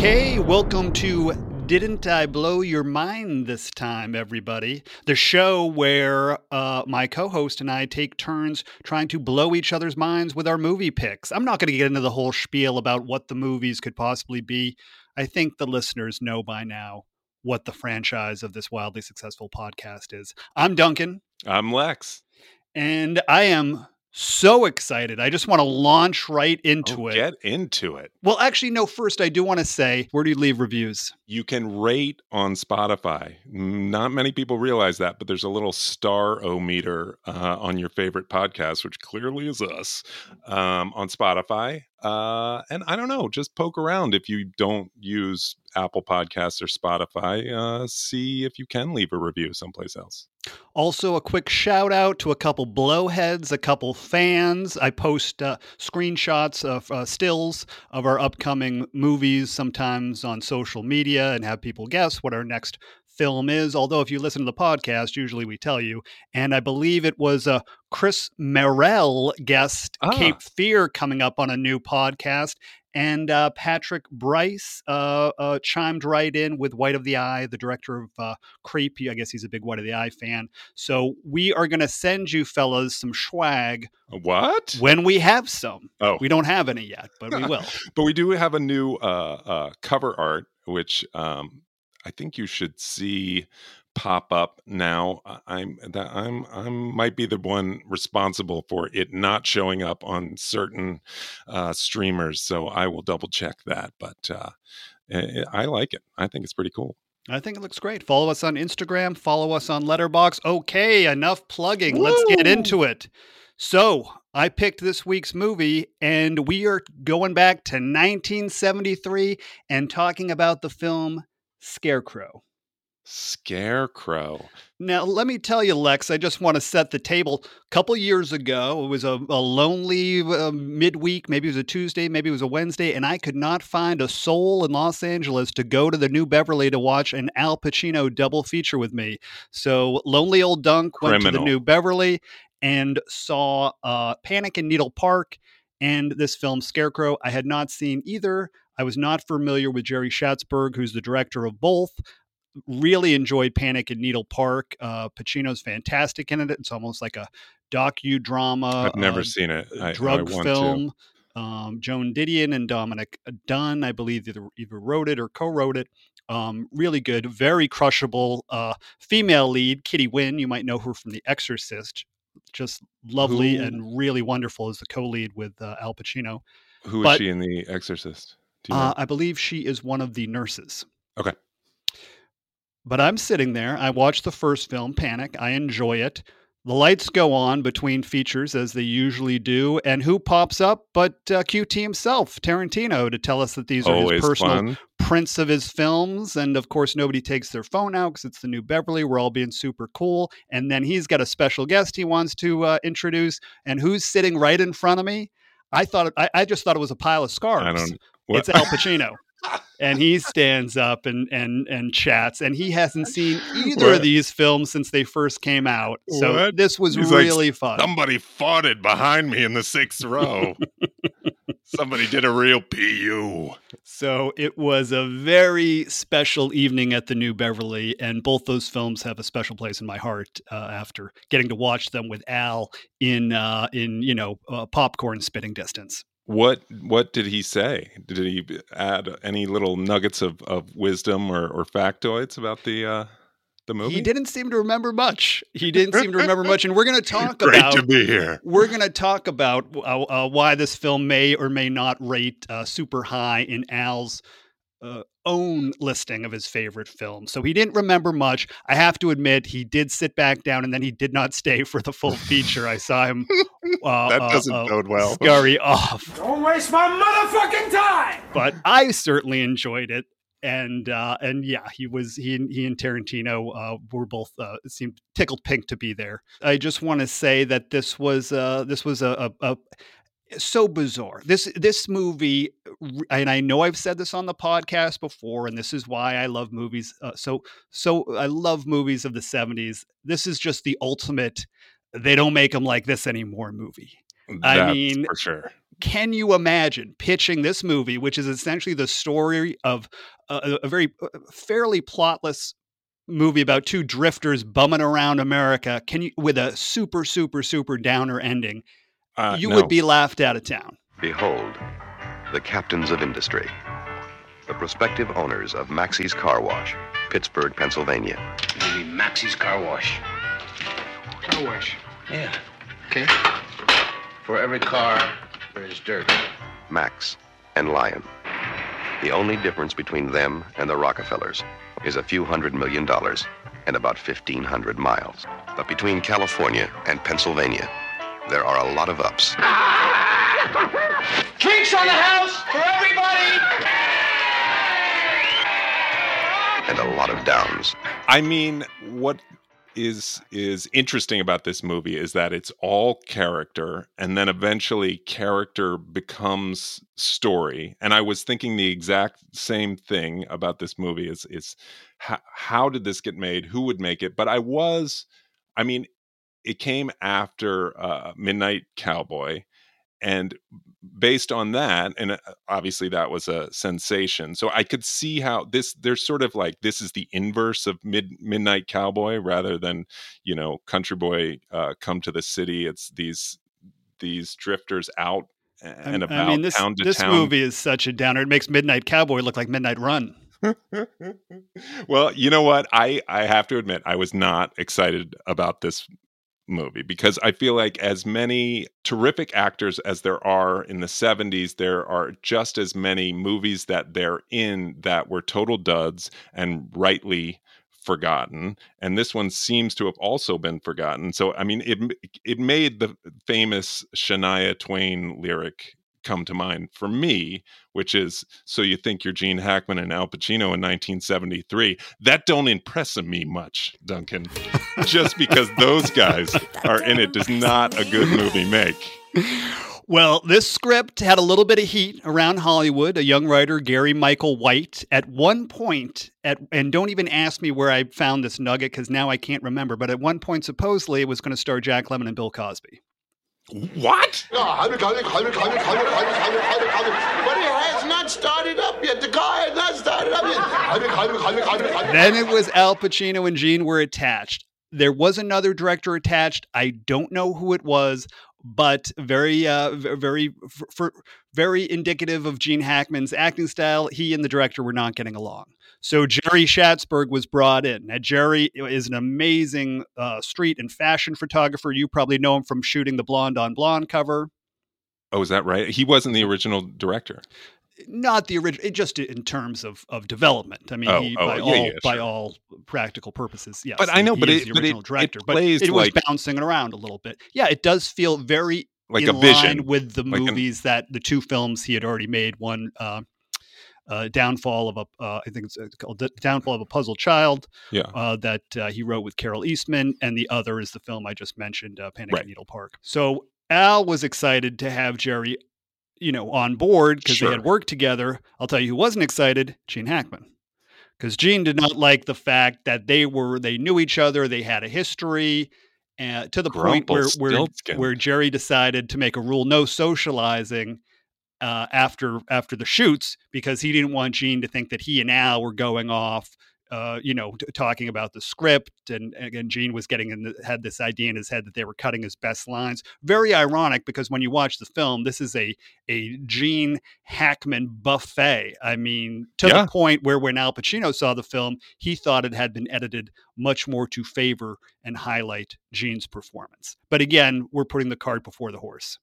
Okay, welcome to Didn't I Blow Your Mind This Time, everybody? The show where uh, my co host and I take turns trying to blow each other's minds with our movie picks. I'm not going to get into the whole spiel about what the movies could possibly be. I think the listeners know by now what the franchise of this wildly successful podcast is. I'm Duncan. I'm Lex. And I am so excited. I just want to launch right into oh, it. Get into it. Well, actually, no, first, I do want to say where do you leave reviews? You can rate on Spotify. Not many people realize that, but there's a little star o meter uh, on your favorite podcast, which clearly is us um, on Spotify. Uh, and I don't know, just poke around if you don't use Apple Podcasts or Spotify. Uh, see if you can leave a review someplace else. Also, a quick shout out to a couple blowheads, a couple fans. I post uh, screenshots of uh, stills of our upcoming movies sometimes on social media and have people guess what our next film is. Although, if you listen to the podcast, usually we tell you. And I believe it was uh, Chris Morell guest ah. Cape Fear coming up on a new podcast. And uh, Patrick Bryce uh, uh, chimed right in with White of the Eye, the director of uh, Creep. I guess he's a big White of the Eye fan. So we are going to send you fellas some swag. What? When we have some. Oh. We don't have any yet, but we will. but we do have a new uh, uh, cover art, which um, I think you should see pop up now. I'm that I'm I'm might be the one responsible for it not showing up on certain uh, streamers, so I will double check that. But uh, I like it. I think it's pretty cool. I think it looks great. Follow us on Instagram. Follow us on Letterboxd. Okay, enough plugging. Woo! Let's get into it. So I picked this week's movie, and we are going back to 1973 and talking about the film Scarecrow. Scarecrow. Now, let me tell you, Lex, I just want to set the table. A couple years ago, it was a, a lonely uh, midweek. Maybe it was a Tuesday, maybe it was a Wednesday, and I could not find a soul in Los Angeles to go to the New Beverly to watch an Al Pacino double feature with me. So, Lonely Old Dunk Criminal. went to the New Beverly and saw uh, Panic in Needle Park and this film, Scarecrow. I had not seen either. I was not familiar with Jerry Schatzberg, who's the director of both. Really enjoyed Panic in Needle Park. Uh, Pacino's fantastic in it. It's almost like a docudrama. I've never uh, seen it. I, drug I film. Um, Joan Didion and Dominic Dunne, I believe, either, either wrote it or co-wrote it. Um, really good, very crushable uh, female lead, Kitty Winn. You might know her from The Exorcist. Just lovely and really wonderful as the co-lead with uh, Al Pacino. Who is but, she in The Exorcist? You know? uh, I believe she is one of the nurses. Okay. But I'm sitting there. I watch the first film, Panic. I enjoy it. The lights go on between features as they usually do, and who pops up but uh, QT himself, Tarantino, to tell us that these are Always his personal fun. prints of his films. And of course, nobody takes their phone out because it's the new Beverly. We're all being super cool. And then he's got a special guest he wants to uh, introduce. And who's sitting right in front of me? I thought I, I just thought it was a pile of scarves. I don't. What? It's Al Pacino. and he stands up and and and chats and he hasn't seen either what? of these films since they first came out. So what? this was He's really like, fun. Somebody farted behind me in the sixth row. Somebody did a real pu so it was a very special evening at the new beverly and both those films have a special place in my heart uh, after getting to watch them with al in uh, in you know uh, popcorn spitting distance what what did he say? Did he add any little nuggets of, of wisdom or, or factoids about the uh, the movie? He didn't seem to remember much. He didn't seem to remember much, and we're going to talk Great about. to be here. We're going to talk about uh, uh, why this film may or may not rate uh, super high in Al's uh, own listing of his favorite films. So he didn't remember much. I have to admit, he did sit back down and then he did not stay for the full feature. I saw him. Uh, that uh, doesn't uh, bode well. Scurry off. Don't waste my motherfucking time. But I certainly enjoyed it. And uh, and yeah, he was he and he and Tarantino uh, were both uh, seemed tickled pink to be there. I just want to say that this was uh, this was a, a, a so bizarre. This this movie, and I know I've said this on the podcast before, and this is why I love movies. Uh, so so I love movies of the '70s. This is just the ultimate. They don't make them like this anymore. Movie. That's I mean, for sure. can you imagine pitching this movie, which is essentially the story of a, a very uh, fairly plotless movie about two drifters bumming around America? Can you with a super super super downer ending? Uh, you no. would be laughed out of town. Behold, the captains of industry, the prospective owners of Maxie's Car Wash, Pittsburgh, Pennsylvania. Maybe Maxie's Car Wash. Car wash. Yeah. Okay. For every car, there is dirt. Max and Lion. The only difference between them and the Rockefellers is a few hundred million dollars and about 1,500 miles. But between California and Pennsylvania, there are a lot of ups Drinks on the house for everybody. and a lot of downs. I mean, what is is interesting about this movie is that it's all character and then eventually character becomes story and i was thinking the exact same thing about this movie is is how, how did this get made who would make it but i was i mean it came after uh, midnight cowboy and based on that and uh, obviously that was a sensation so i could see how this there's sort of like this is the inverse of mid midnight cowboy rather than you know country boy uh, come to the city it's these these drifters out and I- about I mean, this town to this town movie is such a downer. It makes Midnight Cowboy look like Midnight Run. well, you know what? I I have to admit I was not excited about this movie because I feel like as many terrific actors as there are in the 70s, there are just as many movies that they're in that were total duds and rightly forgotten. And this one seems to have also been forgotten. So i mean it it made the famous shania twain lyric come to mind for me which is so you think you're gene hackman and al pacino in 1973 that don't impress me much duncan just because those guys are in it does not a good movie make Well, this script had a little bit of heat around Hollywood. A young writer, Gary Michael White, at one point, at and don't even ask me where I found this nugget because now I can't remember. But at one point, supposedly, it was going to star Jack Lemmon and Bill Cosby. What But it has not started up yet. The car has not started up yet. Then it was Al Pacino and Gene were attached. There was another director attached. I don't know who it was, but very, uh, very, for, for very indicative of Gene Hackman's acting style. He and the director were not getting along. So Jerry Schatzberg was brought in. Now Jerry is an amazing uh, street and fashion photographer. You probably know him from shooting the Blonde on Blonde cover. oh is that right he wasn't the original director Not the original, just in terms of, of development. I mean, Oh, he, oh, by, yeah, all, yeah, by all practical purposes, yes. But I know, but it- the but it- original it director. plays but it was like- bouncing around a little bit. Yeah, it does feel very like in a vision line with the like an- movies that the two films he had already made. One, uh, uh, downfall of a, uh, I think it's uh, called D- Downfall of a puzzle Child, yeah uh, that uh, he wrote with Carol Eastman, and the other is the film I just mentioned, uh, Panic Right. at Needle Park. So Al was excited to have Jerry, you know, on board because they had worked together. I'll tell you who wasn't excited: Gene Hackman, because Gene did not like the fact that they were they knew each other, they had a history. Uh, to the point where where, where Jerry decided to make a rule no socializing uh, after after the shoots because he didn't want Gene to think that he and Al were going off, uh, you know, t- talking about the script. And again, Gene was getting in the, had this idea in his head that they were cutting his best lines. Very ironic because when you watch the film, this is a a Gene Hackman buffet. I mean, to Yeah. the point where when Al Pacino saw the film, he thought it had been edited much more to favor and highlight Gene's performance. But again, we're putting the cart before the horse.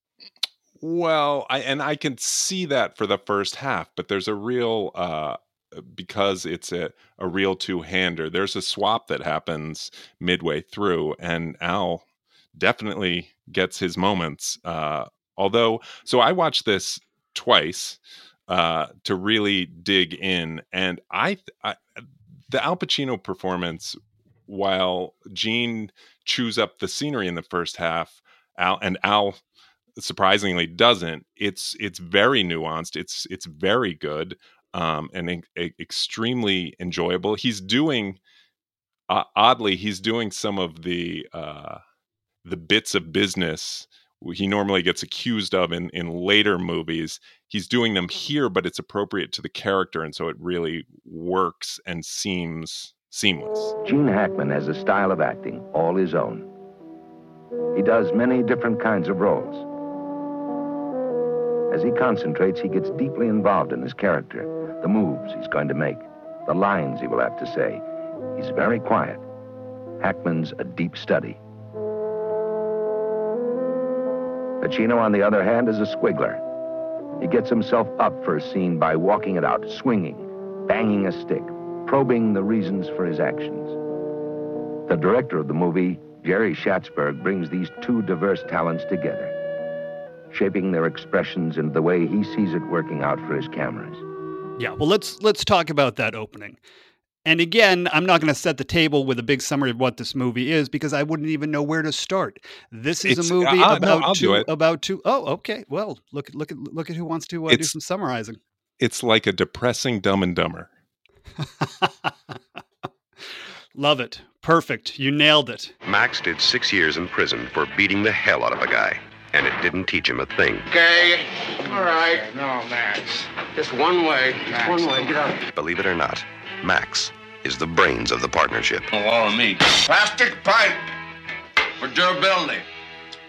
Well, I and I can see that for the first half, but there's a real uh because it's a, a real two-hander. There's a swap that happens midway through and Al definitely gets his moments. Uh although so I watched this twice uh to really dig in and I, I the Al Pacino performance while Gene chews up the scenery in the first half Al and Al surprisingly doesn't it's it's very nuanced it's it's very good um and e- extremely enjoyable he's doing uh, oddly he's doing some of the uh the bits of business he normally gets accused of in in later movies. He's doing them here, but it's appropriate to the character, and so it really works and seems seamless. Gene Hackman has a style of acting all his own. He does many different kinds of roles. As he concentrates, he gets deeply involved in his character, the moves he's going to make, the lines he will have to say. He's very quiet. Hackman's a deep study. Pacino, on the other hand, is a squiggler. He gets himself up for a scene by walking it out, swinging, banging a stick, probing the reasons for his actions. The director of the movie, Jerry Schatzberg, brings these two diverse talents together, shaping their expressions into the way he sees it working out for his cameras. Yeah, well let's let's talk about that opening. And again, I'm not going to set the table with a big summary of what this movie is because I wouldn't even know where to start. This is It's- a movie I'll- no, about I'll two it. about two oh okay. Well, look at look at look at who wants to uh, do some summarizing. It's like a depressing Dumb and Dumber. Love it. Perfect. You nailed it. Max did six years in prison for beating the hell out of a guy, and it didn't teach him a thing. Okay. All right. No, Max. Just one way. Just one way. Get out. Believe it or not, Max is the brains of the partnership. Follow me. Plastic pipe for durability.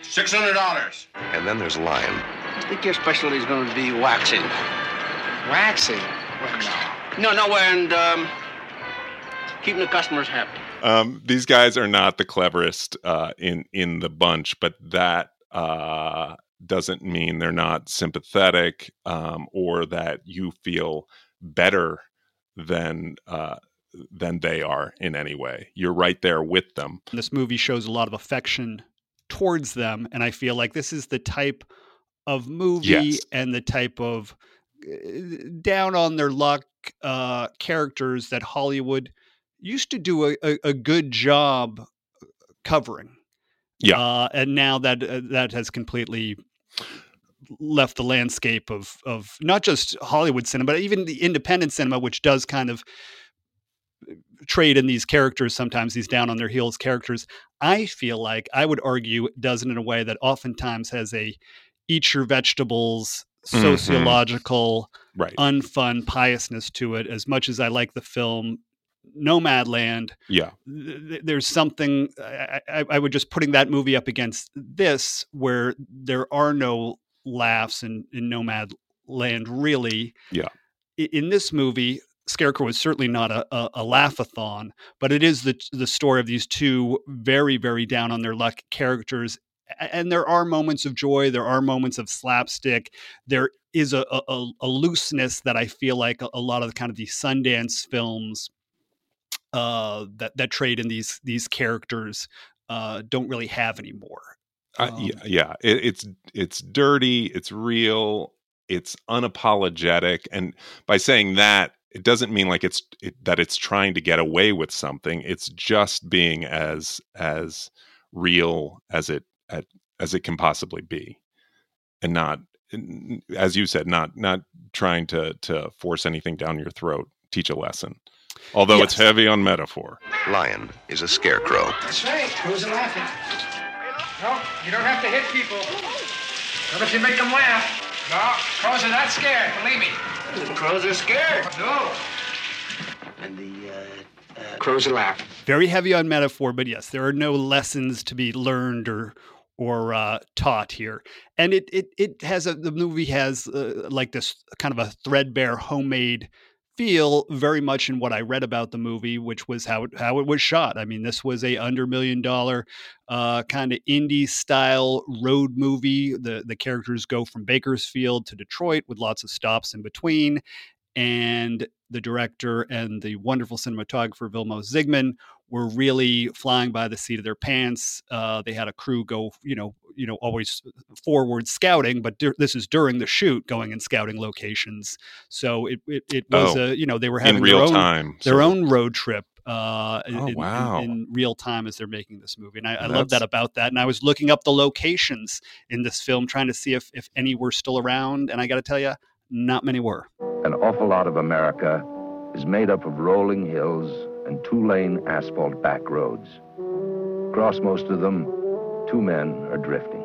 Six hundred dollars. And then there's Lion, I think your specialty is going to be waxing. Waxing? No, no, and um, keeping the customers happy. Um, these guys are not the cleverest uh, in in the bunch, but that uh, doesn't mean they're not sympathetic um, or that you feel better than uh, than they are in any way. You're right there with them. This movie shows a lot of affection towards them and I feel like this is the type of movie Yes. and the type of uh, down on their luck uh characters that Hollywood used to do a, a, a good job covering. Yeah. Uh, and now that uh, that has completely left the landscape of of not just Hollywood cinema, but even the independent cinema, which does kind of trade in these characters sometimes these down on their heels characters i feel like i would argue does it in a way that oftentimes has a eat your vegetables Mhm. sociological Right. unfun piousness to it as much as i like the film nomadland yeah. th- th- there's something I, I, I would just putting that movie up against this where there are no laughs in, in nomad land really Yeah. I- in this movie scarecrow is certainly not a, a, a laughathon but it is the the story of these two very very down on their luck characters and there are moments of joy there are moments of slapstick there is a, a, a- looseness that i feel like a, a lot of the kind of these sundance films uh, that that trade in these these characters uh, don't really have anymore. Uh, Um, yeah, yeah. It, it's it's dirty. It's real. It's unapologetic. And by saying that, it doesn't mean like it's it, that it's trying to get away with something. It's just being as as real as it at, as it can possibly be, and not as you said, not not trying to to force anything down your throat. Teach a lesson. Although it's heavy on metaphor. Lion is a scarecrow. That's right. Who's laughing? No, you don't have to hit people. Not if you make them laugh. No, crows are not scared. Believe me. The crows are scared. No. And the uh, uh, crows are laughing. Very heavy on metaphor, but yes, there are no lessons to be learned or or uh, taught here. And it it it has a the movie has uh, like this kind of a threadbare homemade feel very much in what I read about the movie, which was how it, how it was shot. I mean, this was a under million dollar uh, kind of indie style road movie. The the characters go from Bakersfield to Detroit with lots of stops in between, and the director and the wonderful cinematographer Vilmos Zsigmond were really flying by the seat of their pants. Uh, they had a crew go, you know, you know, always forward scouting, but dur- this is during the shoot, going and scouting locations. So it it, it was Oh, a, you know, they were having In their real own time. their sort own road trip uh, in, Oh, in- in- wow. in, real time as they're making this movie. And I, I love that about that. And I was looking up the locations in this film, trying to see if, if any were still around. And I got to tell you, not many were. An awful lot of America is made up of rolling hills and two lane asphalt back roads. Across most of them, two men are drifting.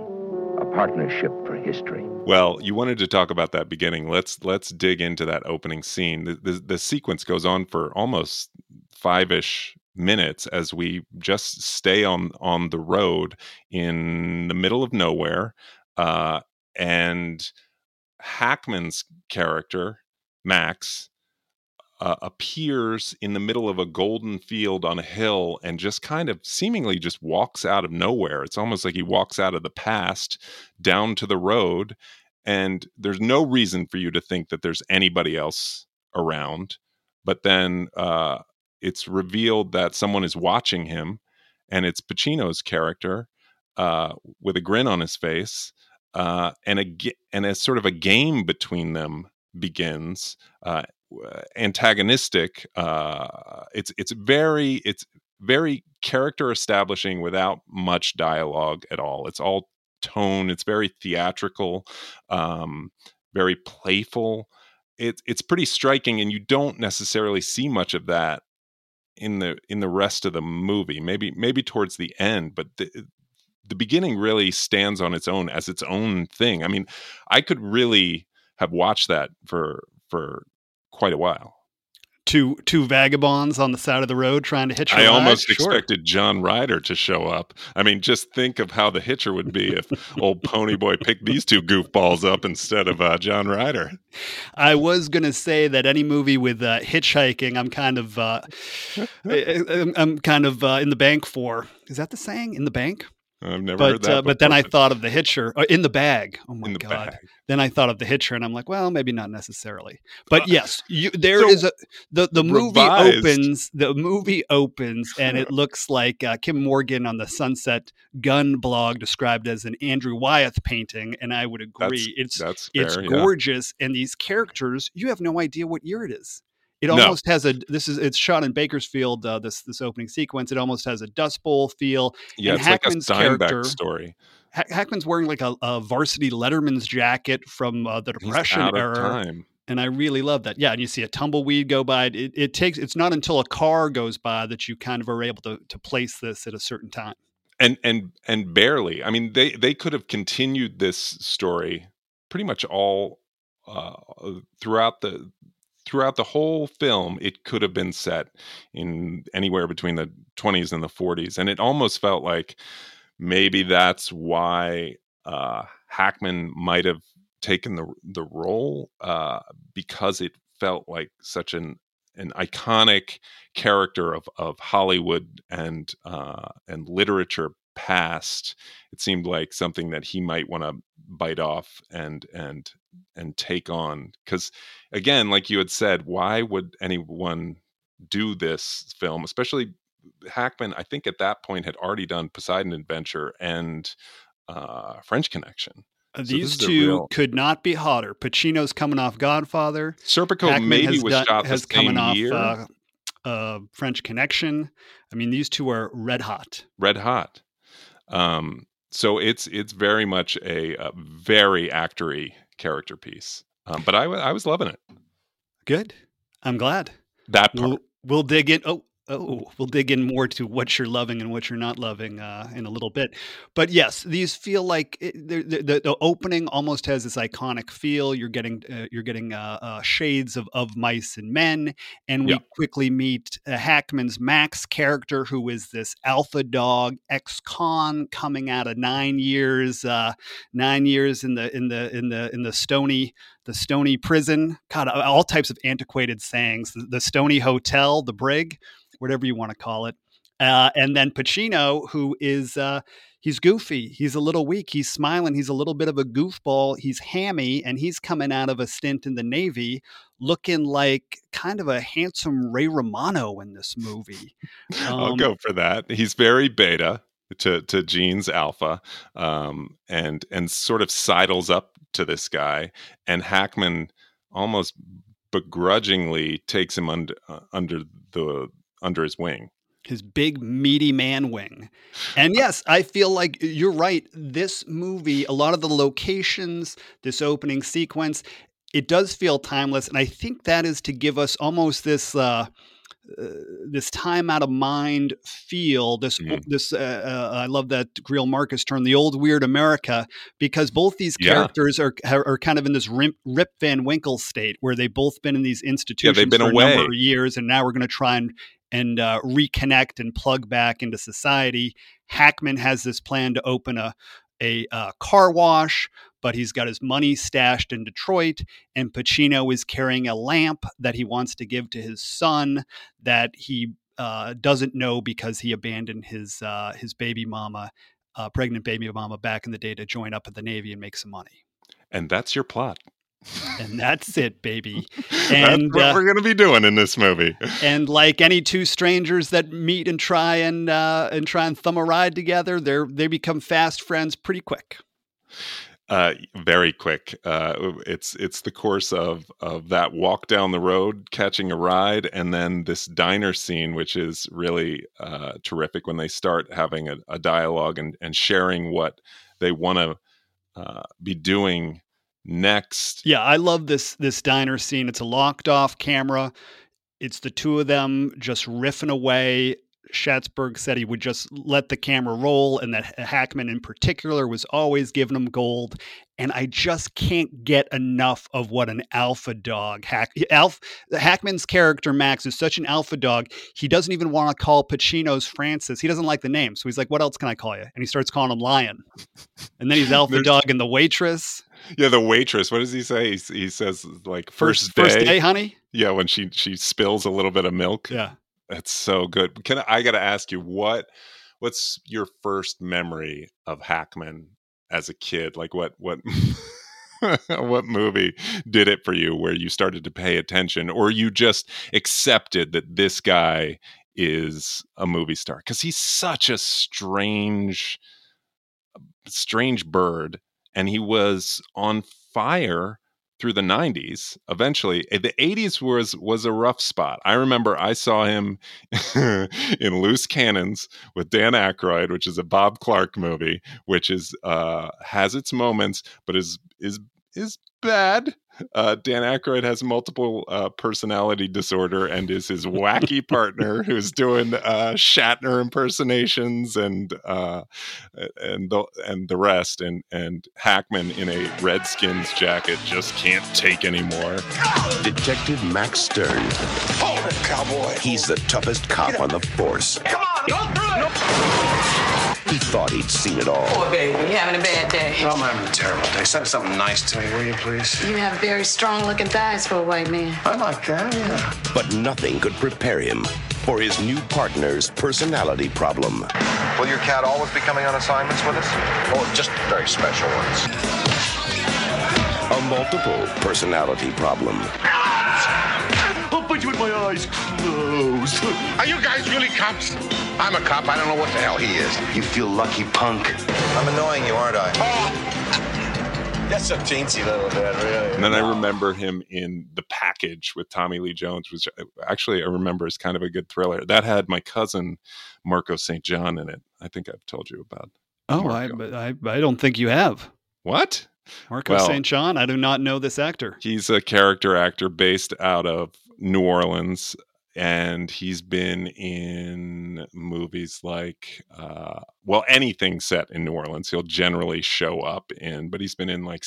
a partnership for history. Well, you wanted to talk about that beginning. Let's let's dig into that opening scene. The the, the sequence goes on for almost five ish minutes as we just stay on on the road in the middle of nowhere, uh, and Hackman's character Max uh, appears in the middle of a golden field on a hill and just kind of seemingly just walks out of nowhere. It's almost like he walks out of the past down to the road, and there's no reason for you to think that there's anybody else around. But then uh, it's revealed that someone is watching him, and it's Pacino's character uh, with a grin on his face. Uh, and a and a sort of a game between them begins uh, antagonistic uh, it's it's very it's very character establishing without much dialogue at all. It's all tone it's very theatrical um, very playful. It's it's pretty striking and you don't necessarily see much of that in the in the rest of the movie. Maybe maybe towards the end but the, the beginning really stands on its own as its own thing. I mean i could really have watched that for for quite a while two two vagabonds on the side of the road trying to hitch. I ride? almost Sure. expected John Ryder to show up. I mean, just think of how the hitcher would be if old Pony Boy picked these two goofballs up instead of uh, John Ryder. I was gonna say that any movie with uh, hitchhiking, I'm kind of, uh, I- I'm kind of uh, in the bank for. Is that the saying? In the bank? I've never heard But that. uh, but then I thought of the hitcher uh, in the bag. Oh my the god! bag. Then I thought of the hitcher, and I'm like, well, maybe not necessarily. But Uh, yes, you, there is so a the the movie revised. opens. The movie opens, and it looks like uh, Kim Morgan on the Sunset Gun blog described as an Andrew Wyeth painting, and I would agree. it's That's it's fair, yeah. gorgeous, and these characters, you have no idea what year it is. It No. almost has a. This is it's shot in Bakersfield. Uh, this this opening sequence. It almost has a Dust Bowl feel. Yeah, and it's like a Hackman's Steinbeck character- story. Ha- Hackman's wearing like a, a varsity Letterman's jacket from uh, the Depression era, time. and I really love that. Yeah, and you see a tumbleweed go by. It, it takes. It's not until a car goes by that you kind of are able to to place this at a certain time. and and and barely i mean they they could have continued this story pretty much all uh throughout the throughout the whole film it could have been set in anywhere between the 20s and the 40s and it almost felt like maybe that's why uh hackman might have taken the the role uh because it felt like such an an iconic character of of Hollywood and uh, and literature past, it seemed like something that he might want to bite off and and and take on. Because again, like you had said, why would anyone do this film, especially Hackman? I think at that point had already done Poseidon Adventure and uh, French Connection. Uh, These a two real- could not be hotter. Pacino's coming off Godfather. Serpico Hackman maybe has was done- shot has coming off year. uh, uh, French Connection. I mean, these two are red hot. red hot. Um, so it's it's very much a, a very actory character piece. Um, but I I was loving it. Good. I'm glad. That part. We'll we'll dig in. Oh. Oh, we'll dig in more to what you're loving and what you're not loving uh, in a little bit. But yes, these feel like it, the, the, the opening almost has this iconic feel. You're getting uh, you're getting uh, uh, shades of, of mice and men, and we Yeah. quickly meet uh, Hackman's Max character, who is this alpha dog ex-con coming out of nine years uh, nine years in the in the in the in the stony the stony prison. God, all types of antiquated sayings. The, the stony hotel, the brig, whatever you want to call it. Uh, and then Pacino, who is uh, he's goofy, he's a little weak, he's smiling, he's a little bit of a goofball, he's hammy, and he's coming out of a stint in the Navy, looking like kind of a handsome Ray Romano in this movie. I'll Um, go for that. He's very beta to to Gene's alpha, um, and and sort of sidles up to this guy, and Hackman almost begrudgingly takes him under uh, under the under his wing. his big meaty man wing. And yes, I feel like you're right. This movie, a lot of the locations, this opening sequence, it does feel timeless, and I think that is to give us almost this uh, uh, this time out of mind feel. This Mhm. this uh, uh, I love that Greil Marcus term, the old weird America, because both these Yeah. characters are are kind of in this Rip, Rip Van Winkle state where they've both been in these institutions Yeah, been for away. a number of years, and now we're going to try and and uh, reconnect and plug back into society. Hackman has this plan to open a a uh, car wash, but he's got his money stashed in Detroit, and Pacino is carrying a lamp that he wants to give to his son that he uh, doesn't know because he abandoned his uh, his baby mama, uh, pregnant baby mama, back in the day to join up at the Navy and make some money. And that's your plot. And that's it, baby. that's And, what uh, we're going to be doing in this movie. And like any two strangers that meet and try and uh, and try and thumb a ride together, they're they become fast friends pretty quick. Uh, very quick. Uh, it's it's the course of of that walk down the road, catching a ride, and then this diner scene, which is really uh, terrific when they start having a, a dialogue and and sharing what they want to uh, be doing next. Yeah, I love this this diner scene. It's a locked off camera. It's the two of them just riffing away. Schatzberg said he would just let the camera roll, and that Hackman in particular was always giving him gold. And I just can't get enough of what an alpha dog hack. Alf, Hackman's character Max is such an alpha dog. He doesn't even want to call Pacino's Francis. He doesn't like the name, so he's like, "What else can I call you?" And he starts calling him Lion. And then he's alpha dog and the waitress. Yeah, the waitress. What does he say? He, he says like first, first day. day, honey. Yeah, when she she spills a little bit of milk. Yeah. That's so good. Can I, I got to ask you what what's your first memory of Hackman as a kid? Like what what what movie did it for you where you started to pay attention or you just accepted that this guy is a movie star cuz he's such a strange strange bird and he was on fire through the 90s eventually Eh, the 80s was was a rough spot. I remember i saw him in loose cannons with dan Aykroyd, which is a bob clark movie which is uh has its moments but is is is bad uh, Dan Aykroyd has multiple uh, personality disorder and is his wacky partner who's doing uh, Shatner impersonations and uh, and the and the rest and and Hackman in a Redskins jacket just can't take anymore. Detective Max Stern. Hold it, cowboy. He's the toughest cop on the force. Come on, go through it. He thought he'd seen it all. Poor baby, you having a bad day. I'm having a terrible day. Say something nice to me, will you, please? You have very strong looking thighs for a white man. I like that, yeah. But nothing could prepare him for his new partner's personality problem. Will your cat always be coming on assignments with us? Or just very special ones? A multiple personality problem. I'll you with my eyes closed. Are you guys really cops? I'm a cop. I don't know what the hell he is. You feel lucky, punk. I'm annoying you, aren't I? That's a teensy little bit, really. And then I remember him in The Package with Tommy Lee Jones, which uh, actually I remember is kind of a good thriller. That had my cousin Marco St. John in it. I think I've told you about. Oh, I, Marco. but I, I don't think you have. What? Marco Well- St. John, I do not know this actor. He's a character actor based out of New Orleans, and he's been in movies like, uh, well, anything set in New Orleans, he'll generally show up in. But he's been in like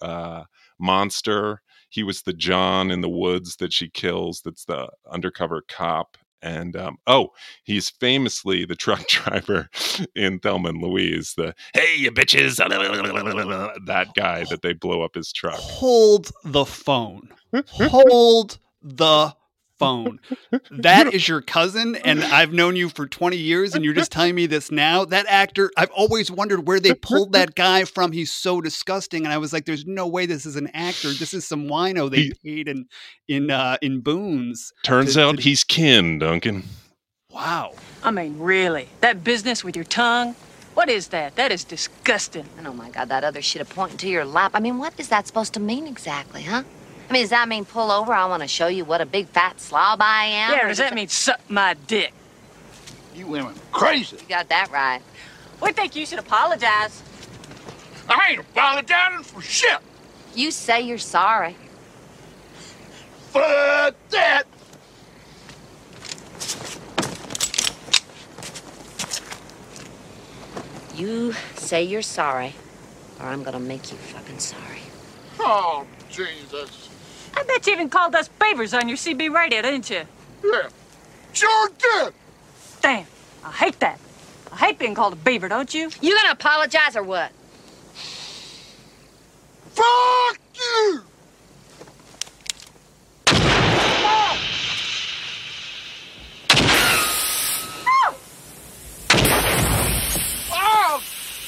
uh, Monster. He was the John in the woods that she kills. That's the undercover cop. And um, oh, he's famously the truck driver in Thelma and Louise. The hey, you bitches, that guy that they blow up his truck. Hold the phone. Hold the phone. That is your cousin, and I've known you for 20 years, and you're just telling me this now. That actor, I've always wondered where they pulled that guy from. He's so disgusting. And I was like, there's no way this is an actor. This is some wino they He- paid in in uh in boons. Turns to- out to- he's kin, Duncan. Wow. I mean, really? That business with your tongue? What is that? That is disgusting. And oh my God, that other shit of pointing to your lap. I mean, what is that supposed to mean exactly, huh? I mean, does that mean pull over? I want to show you what a big fat slob I am. Yeah, does that mean suck my dick? You women crazy. You got that right. We think you should apologize. I ain't apologizing for shit. You say you're sorry. Fuck that. You say you're sorry, or I'm gonna make you fucking sorry. Oh, Jesus. I bet you even called us beavers on your CB radio, didn't you? Yeah. Sure did. Damn, I hate that. I hate being called a beaver, don't you? You gonna apologize or what? Fuck you! Oh,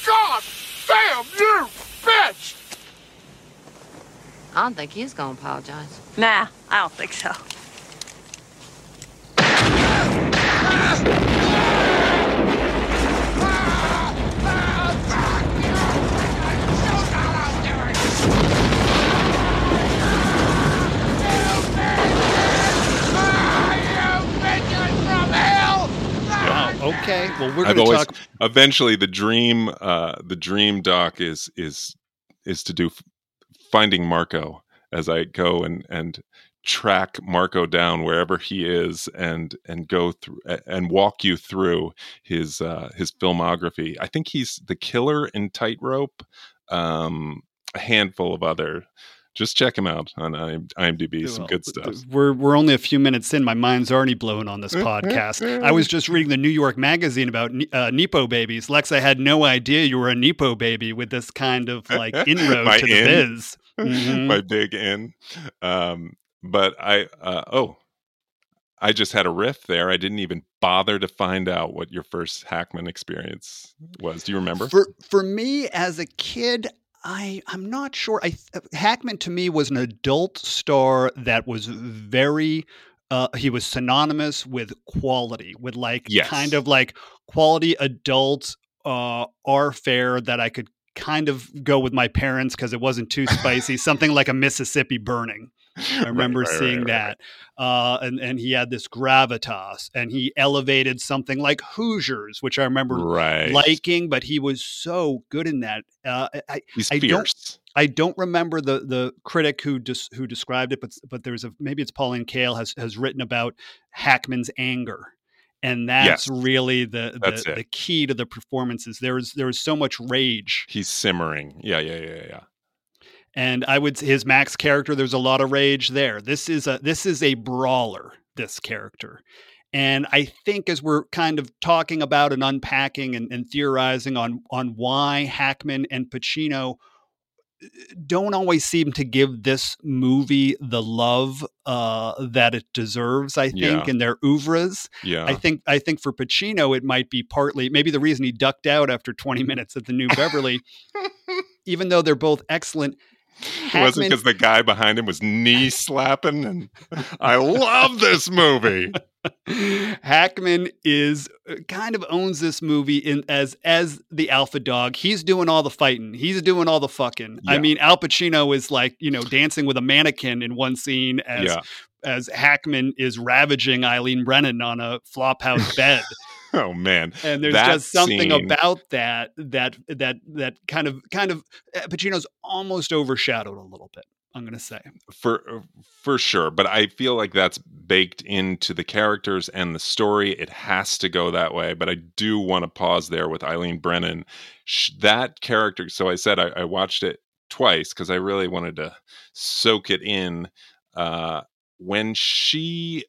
God damn you, bitch! I don't think he's gonna apologize. Nah, I don't think so. Wow. Okay. Well, we're going to talk. eventually the dream uh the dream doc is is is to do f- finding Marco as I go and and track Marco down wherever he is and and go through and walk you through his uh his filmography. I think he's the killer in Tightrope um a handful of other just check him out on IM- IMDb some good stuff. We're we're only a few minutes in. My mind's already blown on this podcast. I was just reading the New York Magazine about uh, Nepo babies. Lex, I had no idea you were a Nepo baby with this kind of like inroad My to the in? biz. Mhm. my big in. Um, but I uh, oh, I just had a riff there. I didn't even bother to find out what your first Hackman experience was. Do you remember? For for me as a kid, I I'm not sure. I Hackman to me was an adult star that was very. Uh, he was synonymous with quality, with like Yes. kind of like quality adult uh, R fare that I could kind of go with my parents because it wasn't too spicy. Something like a Mississippi Burning. I remember seeing that. Uh, and, and he had this gravitas and he elevated something like Hoosiers, which I remember Right. liking, but he was so good in that. Uh, I, He's I don't. I don't remember the the critic who dis, who described it, but but there's a maybe it's Pauline Kael has has written about Hackman's anger, and that's Yes. really the the, it. the key to the performances. There was there was so much rage, He's simmering. Yeah, yeah, yeah, yeah. And I would his Max character. There's a lot of rage there. This is a this is a brawler. This character. And I think as we're kind of talking about and unpacking and, and theorizing on on why Hackman and Pacino don't always seem to give this movie the love uh, that it deserves. I think Yeah. in their oeuvres. Yeah. I think I think for Pacino it might be partly maybe the reason he ducked out after 20 minutes at the New Beverly, even though they're both excellent. It wasn't because the guy behind him was knee slapping, and I love this movie. Hackman is uh, kind of owns this movie in as as the alpha dog. He's doing all the fighting. He's doing all the fucking. I mean, Al Pacino is like you know dancing with a mannequin in one scene as Yeah. as Hackman is ravaging Eileen Brennan on a flophouse bed. Oh man, and there's That just something scene- about that that that that kind of kind of uh, Pacino's almost overshadowed a little bit. I'm gonna say. for for sure but i feel like that's baked into the characters and the story it has to go that way but i do want to pause there with eileen brennan that character so i said i, I watched it twice because i really wanted to soak it in uh when she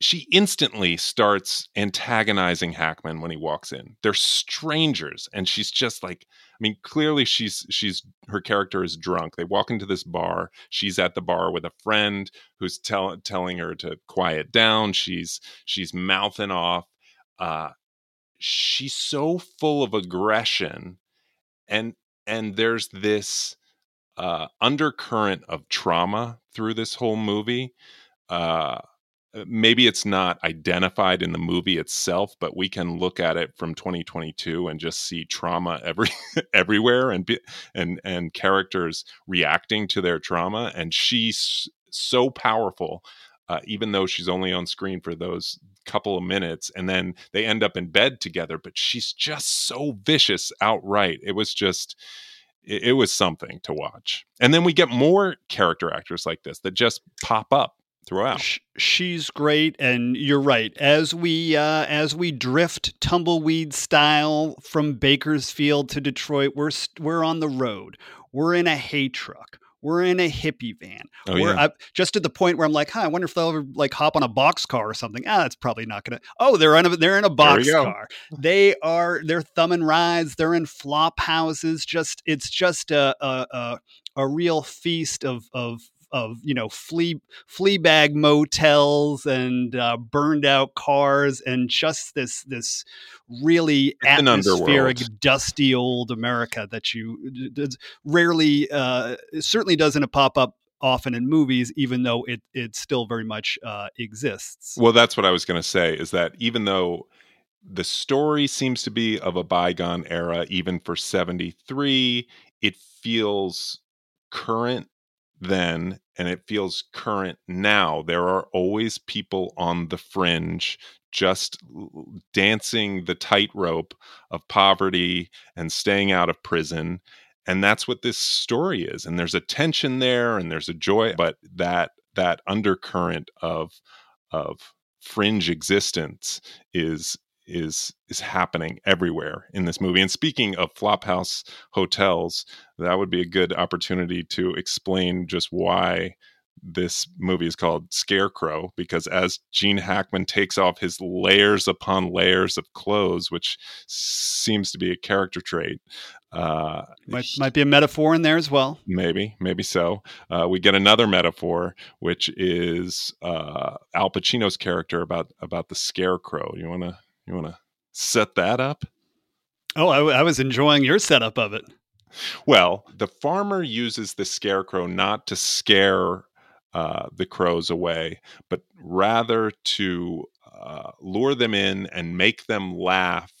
she instantly starts antagonizing Hackman when he walks in. They're strangers, and she's just like, I mean, clearly she's she's her character is drunk. They walk into this bar. She's at the bar with a friend who's tell, telling her to quiet down. She's she's mouthing off. Uh, she's so full of aggression, and and there's this uh, undercurrent of trauma through this whole movie. Uh, maybe it's not identified in the movie itself, but we can look at it from 2022 and just see trauma every everywhere and be, and and characters reacting to their trauma. And she's so powerful, uh, even though she's only on screen for those couple of minutes, and then they end up in bed together. But she's just so vicious outright. It was just it was something to watch. And then we get more character actors like this that just pop up throughout. Sh- she's great, and you're right. As we uh, as we drift tumbleweed style from Bakersfield to Detroit, we're st- we're on the road. We're in a hay truck. We're in a hippie van. Oh, we're yeah. up just to the point where I'm like, huh, I wonder if they'll ever like hop on a box car or something. Ah, that's probably not gonna. Oh, they're in a they're in a box car. They are they're thumbing rides. They're in flop houses. Just it's just a a a, a real feast of of of you know flea flea bag motels and uh, burned out cars and just this this really an atmospheric dusty old America that you rarely uh, certainly doesn't pop up often in movies even though it it still very much uh, exists. Well, that's what I was going to say is that even though the story seems to be of a bygone era, even for 73, it feels current then and it feels current now. There are always people on the fringe just dancing the tightrope of poverty and staying out of prison. And that's what this story is. And there's a tension there and there's a joy, but that that undercurrent of of fringe existence is is is happening everywhere in this movie. And speaking of Flophouse hotels, that would be a good opportunity to explain just why this movie is called Scarecrow because as Gene Hackman takes off his layers upon layers of clothes, which seems to be a character trait, uh, Might, might be a metaphor in there as well. Maybe, maybe so. Uh, we get another metaphor, which is uh, Al Pacino's character about about the scarecrow. You wanna you wanna set that up? Oh, I, I was enjoying your setup of it. Well, the farmer uses the scarecrow not to scare uh, the crows away, but rather to uh, lure them in and make them laugh.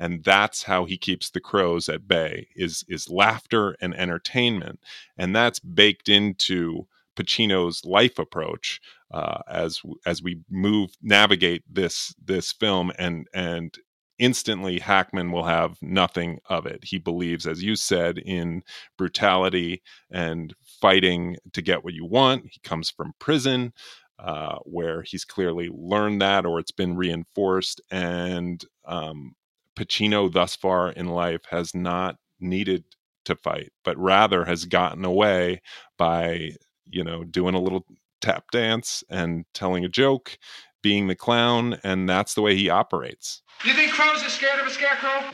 And that's how he keeps the crows at bay is is laughter and entertainment, and that's baked into Pacino's life approach uh, as as we move navigate this this film and and instantly Hackman will have nothing of it. He believes, as you said, in brutality and fighting to get what you want. He comes from prison. Uh, where he's clearly learned that, or it's been reinforced, and um, Pacino thus far in life has not needed to fight, but rather has gotten away by you know doing a little tap dance and telling a joke, being the clown, and that's the way he operates. You think crows are scared of a scarecrow?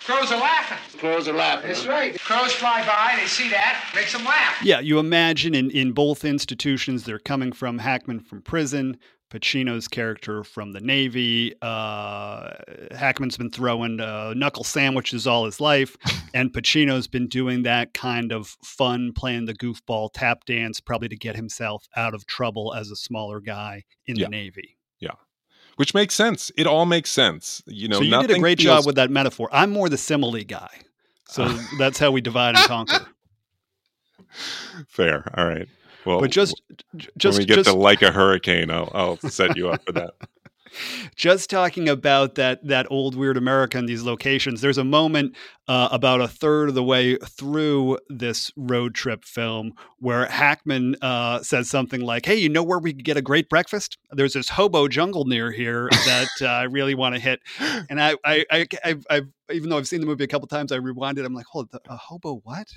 Crows are laughing. Crows are laughing. That's right. Crows fly by, they see that, makes them laugh. Yeah, you imagine in, in both institutions, they're coming from Hackman from prison, Pacino's character from the Navy. Uh, Hackman's been throwing uh, knuckle sandwiches all his life, and Pacino's been doing that kind of fun, playing the goofball tap dance, probably to get himself out of trouble as a smaller guy in Yeah. the Navy. Yeah. Which makes sense. It all makes sense. You know, so you did a great feels- job with that metaphor. I'm more the simile guy. So that's how we divide and conquer. Fair. All right. Well, But just, just, when we get just, to like a hurricane, I'll, I'll set you up for that. just talking about that that old weird America and these locations. There's a moment uh, about a third of the way through this road trip film where Hackman uh, says something like, "Hey, you know where we could get a great breakfast? There's this hobo jungle near here that uh, I really want to hit." And I, I, I, I've, I've, even though I've seen the movie a couple times, I rewinded. I'm like, "Hold, a hobo what?"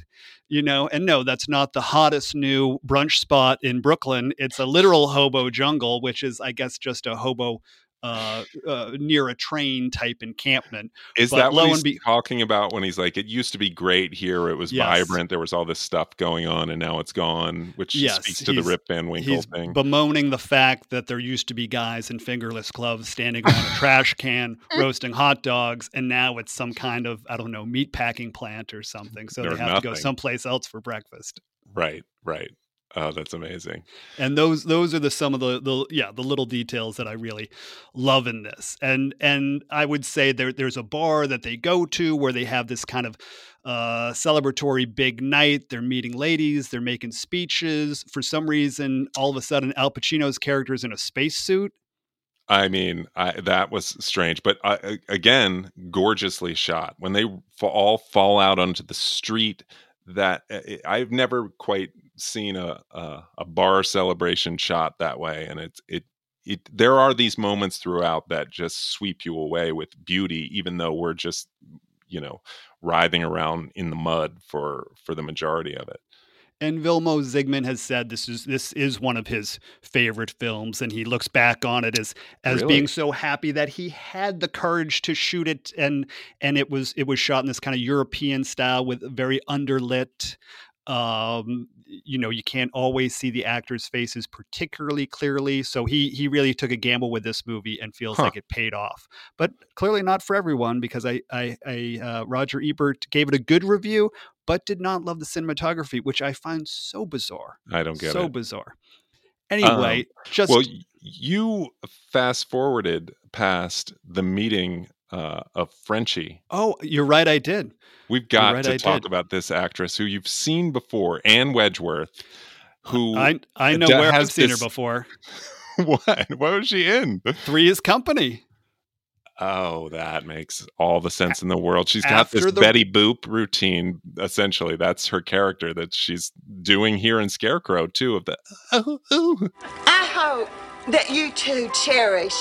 You know? And no, that's not the hottest new brunch spot in Brooklyn. It's a literal hobo jungle, which is, I guess, just a hobo uh, uh, near a train type encampment. Is But that what he's be- talking about when he's like, it used to be great here, it was Yes. vibrant, there was all this stuff going on, and now it's gone, which Yes, speaks to the Rip Van Winkle He's thing. bemoaning the fact that there used to be guys in fingerless gloves standing on a trash can roasting hot dogs, and now it's some kind of I don't know meat packing plant or something. So Or they have to go someplace else for breakfast. right, right. Oh, that's amazing. and those those are the some of the the yeah the little details that I really love in this. And and I would say there there's a bar that they go to where they have this kind of uh, celebratory big night. They're meeting ladies. They're making speeches. For some reason all of a sudden Al Pacino's character is in a spacesuit. I mean, I, that was strange, but uh, again, gorgeously shot. When they all fall out onto the street, that uh, I've never quite seen a, a a bar celebration shot that way, and it's it it there are these moments throughout that just sweep you away with beauty, even though we're just you know writhing around in the mud for for the majority of it. And Vilmos Zsigmond has said this is this is one of his favorite films, and he looks back on it as as Really? being so happy that he had the courage to shoot it, and and it was it was shot in this kind of European style with very underlit. Um, you know, you can't always see the actors' faces particularly clearly, so he he really took a gamble with this movie and feels Huh. like it paid off. But clearly not for everyone because I I, I uh, Roger Ebert gave it a good review, but did not love the cinematography, which I find so bizarre. I don't get it. so it. bizarre. Anyway, Um, just well, you fast forwarded past the meeting uh, of Frenchie. oh, you're right, I did. We've got right, to I talk did. about this actress who you've seen before, Ann Wedgeworth, who I I know da- where I've seen this- her before. what? What was she in? Three is Company. Oh, that makes all the sense in the world. She's got this the- Betty Boop routine. Essentially, that's her character that she's doing here in Scarecrow too. Of the oh, oh. I hope that you two cherish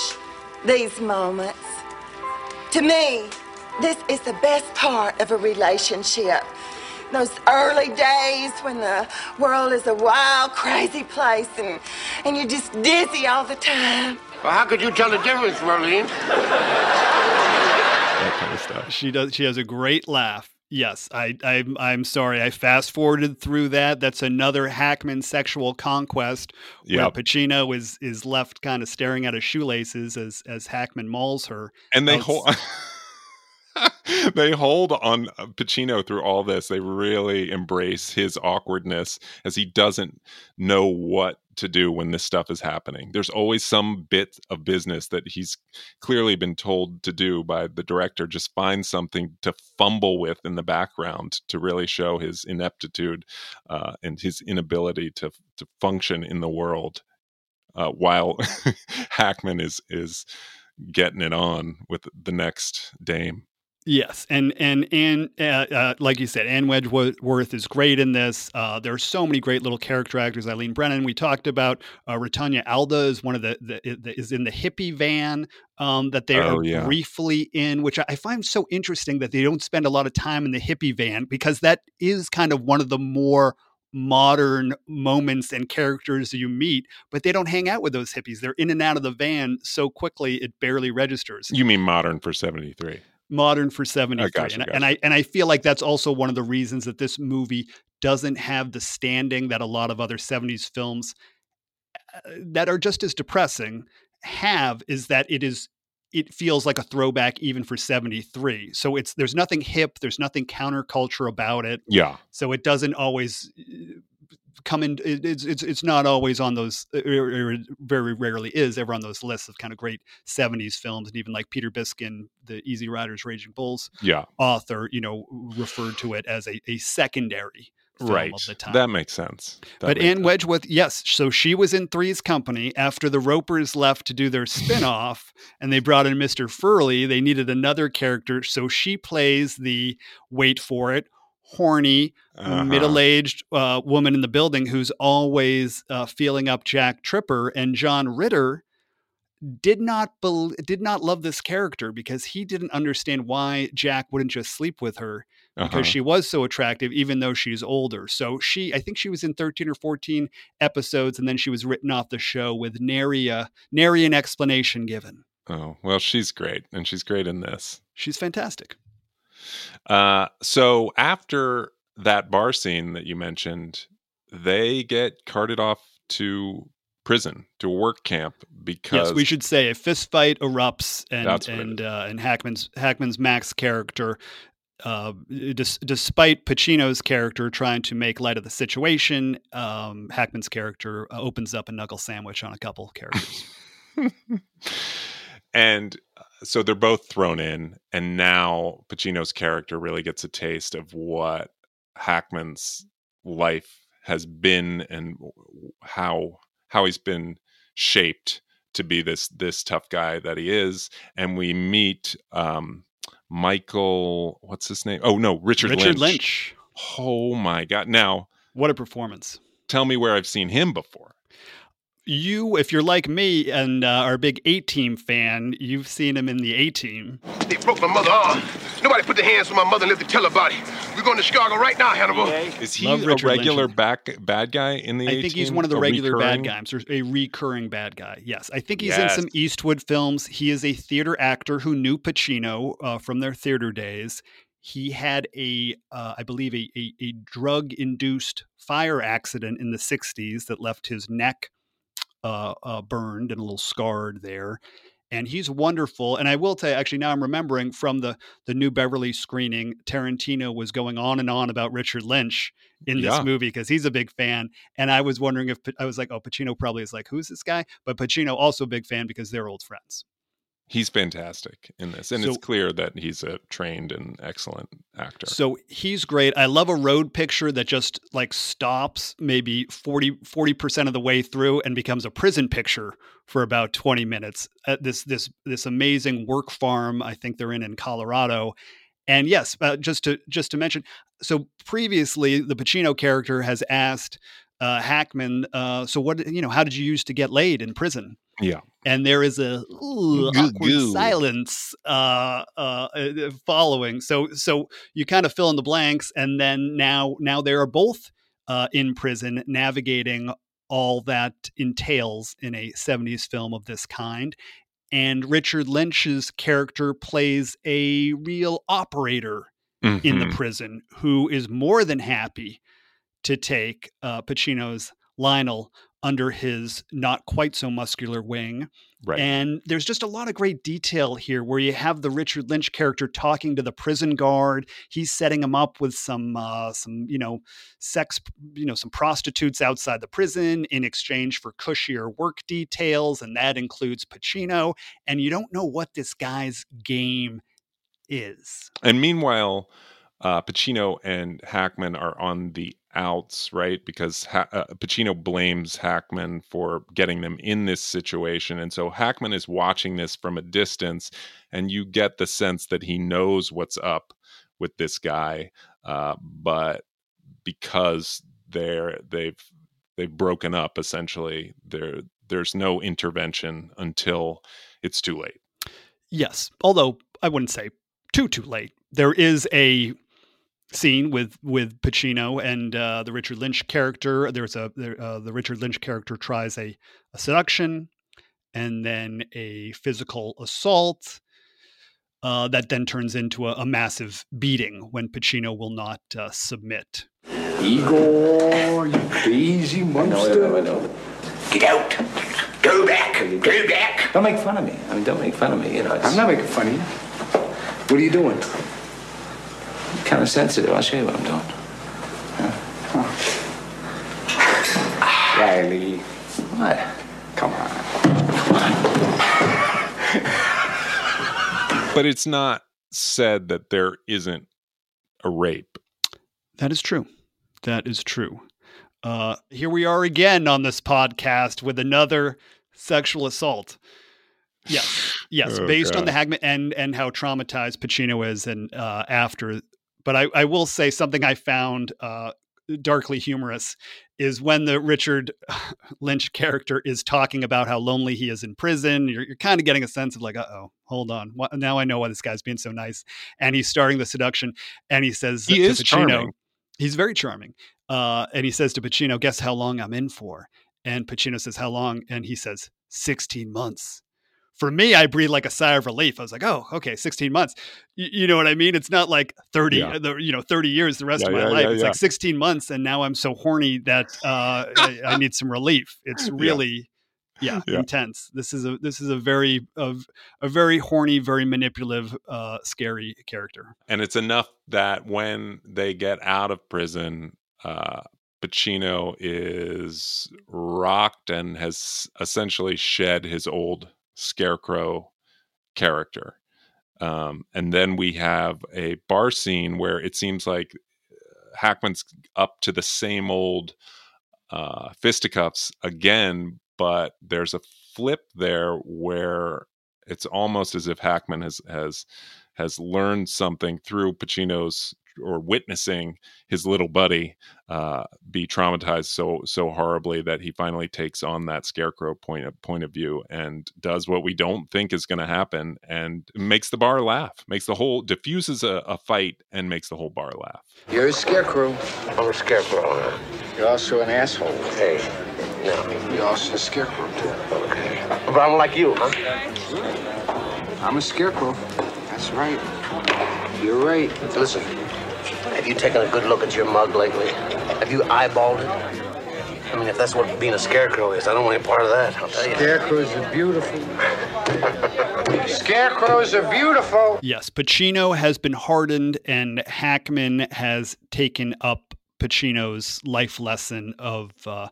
these moments. To me, this is the best part of a relationship. Those early days when the world is a wild, crazy place and, and you're just dizzy all the time. Well, how could you tell the difference, Marlene? that kind of stuff. She does. She has a great laugh. Yes, I, I'm. I'm sorry. I fast forwarded through that. That's another Hackman sexual conquest where Yep. Pacino is is left kind of staring at his shoelaces as as Hackman mauls her. and they hold they hold on uh, Pacino through all this. They really embrace his awkwardness as he doesn't know what to do when this stuff is happening. There's always some bit of business that he's clearly been told to do by the director. Just find something to fumble with in the background to really show his ineptitude uh, and his inability to to function in the world. Uh, while Hackman is is getting it on with the next dame. Yes, and and and uh, uh, like you said, Ann Wedgeworth is great in this. Uh, there are so many great little character actors. Eileen Brennan, we talked about. Uh, Rutanya Alda is one of the, the, the is in the hippie van um, that they Oh, are yeah. briefly in, which I- I find so interesting that they don't spend a lot of time in the hippie van because that is kind of one of the more modern moments and characters you meet, but they don't hang out with those hippies. They're in and out of the van so quickly it barely registers You mean modern for 73? Modern for 73 gotcha, and, gotcha. and i and i feel like that's also one of the reasons that this movie doesn't have the standing that a lot of other 70s films uh, that are just as depressing have is that it is it feels like a throwback even for 73 so it's there's nothing hip there's nothing counterculture about it Yeah. so it doesn't always uh, come in it's it's, it's not always on those uh, or, or very rarely is ever on those lists of kind of great 70s films and even like peter Biskind the easy riders raging bulls Yeah. author you know referred to it as a, a secondary film Right. of the time That makes sense. That but Ann. Wedgeworth, yes. So she was in Three's Company after the Ropers left to do their spin-off and they brought in Mr. Furley. They needed another character. So she plays the wait for it, horny, Uh-huh. middle-aged uh, woman in the building who's always uh, feeling up Jack Tripper and John Ritter did not bel did not love this character because he didn't understand why Jack wouldn't just sleep with her because Uh-huh. she was so attractive even though she's older. So she I think she was in 13 or 14 episodes and then she was written off the show with nary a nary an explanation given. Oh, well, she's great. And she's great in this. She's fantastic. Uh, so after that bar scene that you mentioned, they get carted off to prison, to a work camp because Yes, we should say a fist fight erupts and and uh, and Hackman's Hackman's Max character uh, dis- despite Pacino's character trying to make light of the situation, um, Hackman's character uh, opens up a knuckle sandwich on a couple characters. and so they're both thrown in and now pacino's character really gets a taste of what hackman's life has been and how how he's been shaped to be this this tough guy that he is and we meet um michael what's his name oh no richard, Richard lynch. Lynch. oh my god now What a performance. tell me where I've seen him before. You, if you're like me and uh, are a big A Team fan, you've seen him in the A Team. They broke my mother arm. Nobody put their hands on my mother and lived to tell about it. We're going to Chicago right now, Hannibal. Is he Love a Richard regular Lynch. back bad guy in the? I think he's one of the A regular recurring? bad guys, or a recurring bad guy. Yes, I think he's Yes. in some Eastwood films. He is a theater actor who knew Pacino uh, from their theater days. He had a, uh, I believe, a, a, a drug-induced fire accident in the '60s that left his neck uh, uh, burned and a little scarred there. And he's wonderful. And I will tell you, actually, now I'm remembering from the the New Beverly screening, Tarantino was going on and on about Richard Lynch in this Yeah. movie because he's a big fan. And I was wondering if I was like, oh, Pacino probably is like, who's this guy? But Pacino also a big fan because they're old friends. He's fantastic in this, and So- it's clear that he's a trained and excellent actor. So he's great. I love a road picture that just like stops maybe 40 40% of the way through and becomes a prison picture for about twenty minutes. Uh, this this this amazing work farm I think they're in in Colorado. And yes, uh, just to just to mention, so previously the Pacino character has asked uh, Hackman, uh, so what you know, how did you use to get laid in prison? yeah, and there is a ooh, Goo awkward goo. silence uh, uh, uh, following. So so you kind of fill in the blanks, and then now now they are both uh, in prison, navigating all that entails in a '70s film of this kind. And Richard Lynch's character plays a real operator in the Mhm. prison who is more than happy to take uh, Pacino's Lionel under his not quite so muscular wing. right. And there's just a lot of great detail here where you have the Richard Lynch character talking to the prison guard. He's setting him up with some uh, some, you know, sex, you know, some prostitutes outside the prison in exchange for cushier work details. And that includes Pacino. And you don't know what this guy's game is. And meanwhile, uh, Pacino and Hackman are on the outs, right? Because ha- uh, Pacino blames Hackman for getting them in this situation. And so Hackman is watching this from a distance, and you get the sense that he knows what's up with this guy. Uh, but because they're they've they've broken up essentially there there's no intervention until it's too late Yes, although I wouldn't say too too late. There is a scene with with Pacino and uh, the Richard Lynch character. There's a there, uh, the Richard Lynch character tries a, a seduction and then a physical assault. Uh, that then turns into a, a massive beating when Pacino will not uh, submit. Igor, you crazy monster. I know, I know. Get out. Go back. Go back. Don't make fun of me. I mean, don't make fun of me, you know. It's, I'm not making fun of you. What are you doing? Kind of sensitive. I'll show you what I'm doing. Riley, What? come on. but it's not said that there isn't a rape That is true. That is true. Uh, here we are again on this podcast with another sexual assault. Yes, yes, Oh, based on the Hackman and and how traumatized Pacino is, and uh, after. But I, I will say something I found uh, darkly humorous is when the Richard Lynch character is talking about how lonely he is in prison. You're, you're kind of getting a sense of like, uh oh, hold on, what, now I know why this guy's being so nice. And he's starting the seduction, and he says He to is Pacino, charming. He's very charming. Uh, and he says to Pacino, guess how long I'm in for? And Pacino says, how long? And he says, 16 months. For me, I breathed like a sigh of relief. I was like, oh, okay, 16 months. Y- you know what I mean? It's not like 30, Yeah. the, you know, 30 years the rest Yeah, of my yeah, life. it's like 16 months. And now I'm so horny that uh, I, I need some relief. It's really, yeah, Yeah. intense. This is a, this is a very, a, a very horny, very manipulative, uh, scary character. and it's enough that when they get out of prison uh Pacino is rocked and has essentially shed his old scarecrow character. Um, and then we have a bar scene where it seems like uh, Hackman's up to the same old uh, fisticuffs again, but there's a flip there where it's almost as if Hackman has has has learned something through Pacino's or witnessing his little buddy uh, be traumatized so so horribly that he finally takes on that scarecrow point of point of view and does what we don't think is going to happen and makes the bar laugh, makes the whole diffuses a, a fight and makes the whole bar laugh. You're a scarecrow. I'm a scarecrow, huh? You're also an asshole. Hey, no. You're also a scarecrow, too. Okay. But I'm like you, huh? I'm a scarecrow. That's right. You're right. Listen, have you taken a good look at your mug lately? Have you eyeballed it? I mean, if that's what being a scarecrow is, I don't want any part of that, I'll tell you. Scarecrows are beautiful. Scarecrows are beautiful. Yes, Pacino has been hardened, and Hackman has taken up Pacino's life lesson of uh,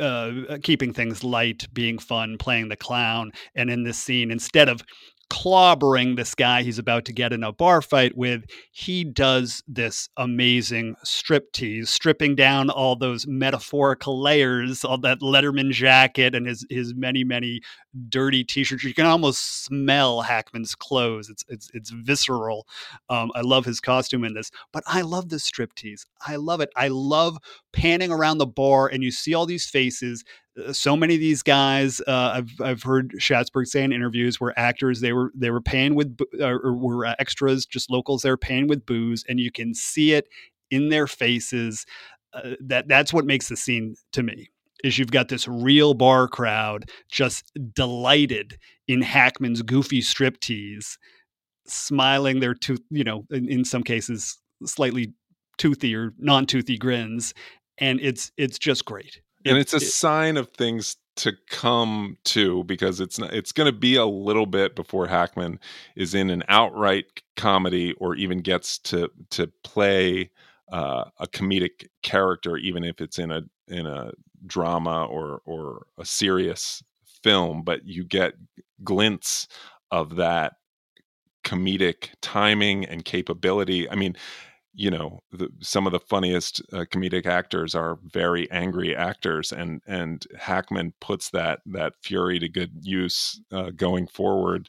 uh, keeping things light, being fun, playing the clown. And in this scene, instead of clobbering this guy he's about to get in a bar fight with, he does this amazing striptease, stripping down all those metaphorical layers, all that Letterman jacket and his his many many dirty t-shirts. You can almost smell Hackman's clothes. It's it's it's visceral. Um, I love his costume in this, but I love the striptease. I love it. I love panning around the bar and you see all these faces uh, so many of these guys uh, I've I've heard Schatzberg say in interviews were actors they were they were paying with uh, or were extras just locals they were paying with booze and you can see it in their faces uh, that that's what makes the scene to me is you've got this real bar crowd just delighted in Hackman's goofy striptease smiling their tooth you know in, in some cases slightly toothy or non-toothy grins and it's it's just great and it's a it, sign of things to come to because it's not, it's going to be a little bit before Hackman is in an outright comedy or even gets to to play uh, a comedic character, even if it's in a in a drama or or a serious film. But you get glints of that comedic timing and capability. I mean, you know the, some of the funniest uh, comedic actors are very angry actors and and hackman puts that that fury to good use uh, going forward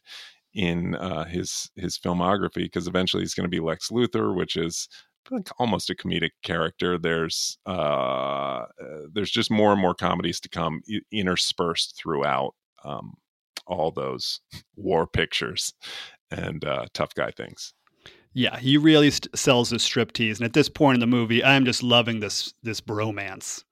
in uh, his his filmography because eventually he's going to be lex luthor which is like almost a comedic character. There's uh, uh, there's just more and more comedies to come interspersed throughout um, all those war pictures and uh, tough guy things yeah, he really st- sells the striptease, and at this point in the movie, I'm just loving this this bromance.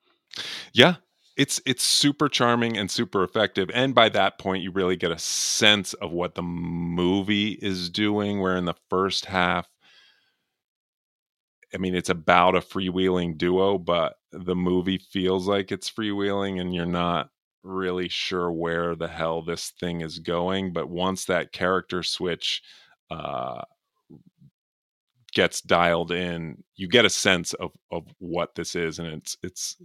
Yeah, it's it's super charming and super effective, and by that point, you really get a sense of what the movie is doing. Where in the first half, I mean, it's about a freewheeling duo, but the movie feels like it's freewheeling, and you're not really sure where the hell this thing is going. But once that character switch uh, gets dialed in, you get a sense of of what this is, and it's it's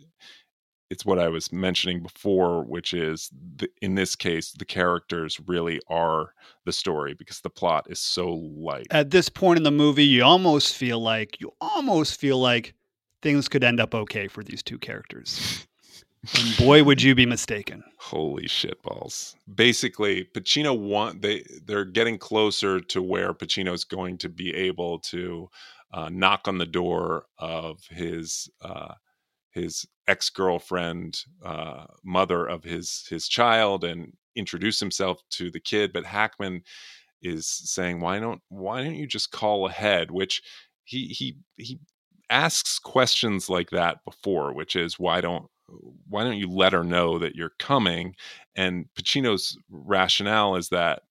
it's what I was mentioning before, which is the, in this case, the characters really are the story because the plot is so light. At this point in the movie, you almost feel like you almost feel like things could end up okay for these two characters. And boy, would you be mistaken. Holy shit balls. Basically, Pacino want they they're getting closer to where Pacino's going to be able to uh, knock on the door of his uh, his ex-girlfriend, uh, mother of his his child, and introduce himself to the kid. But Hackman is saying, "Why don't Why don't you just call ahead?" Which he he he asks questions like that before, which is, "Why don't why don't you let her know that you're coming? And Pacino's rationale is that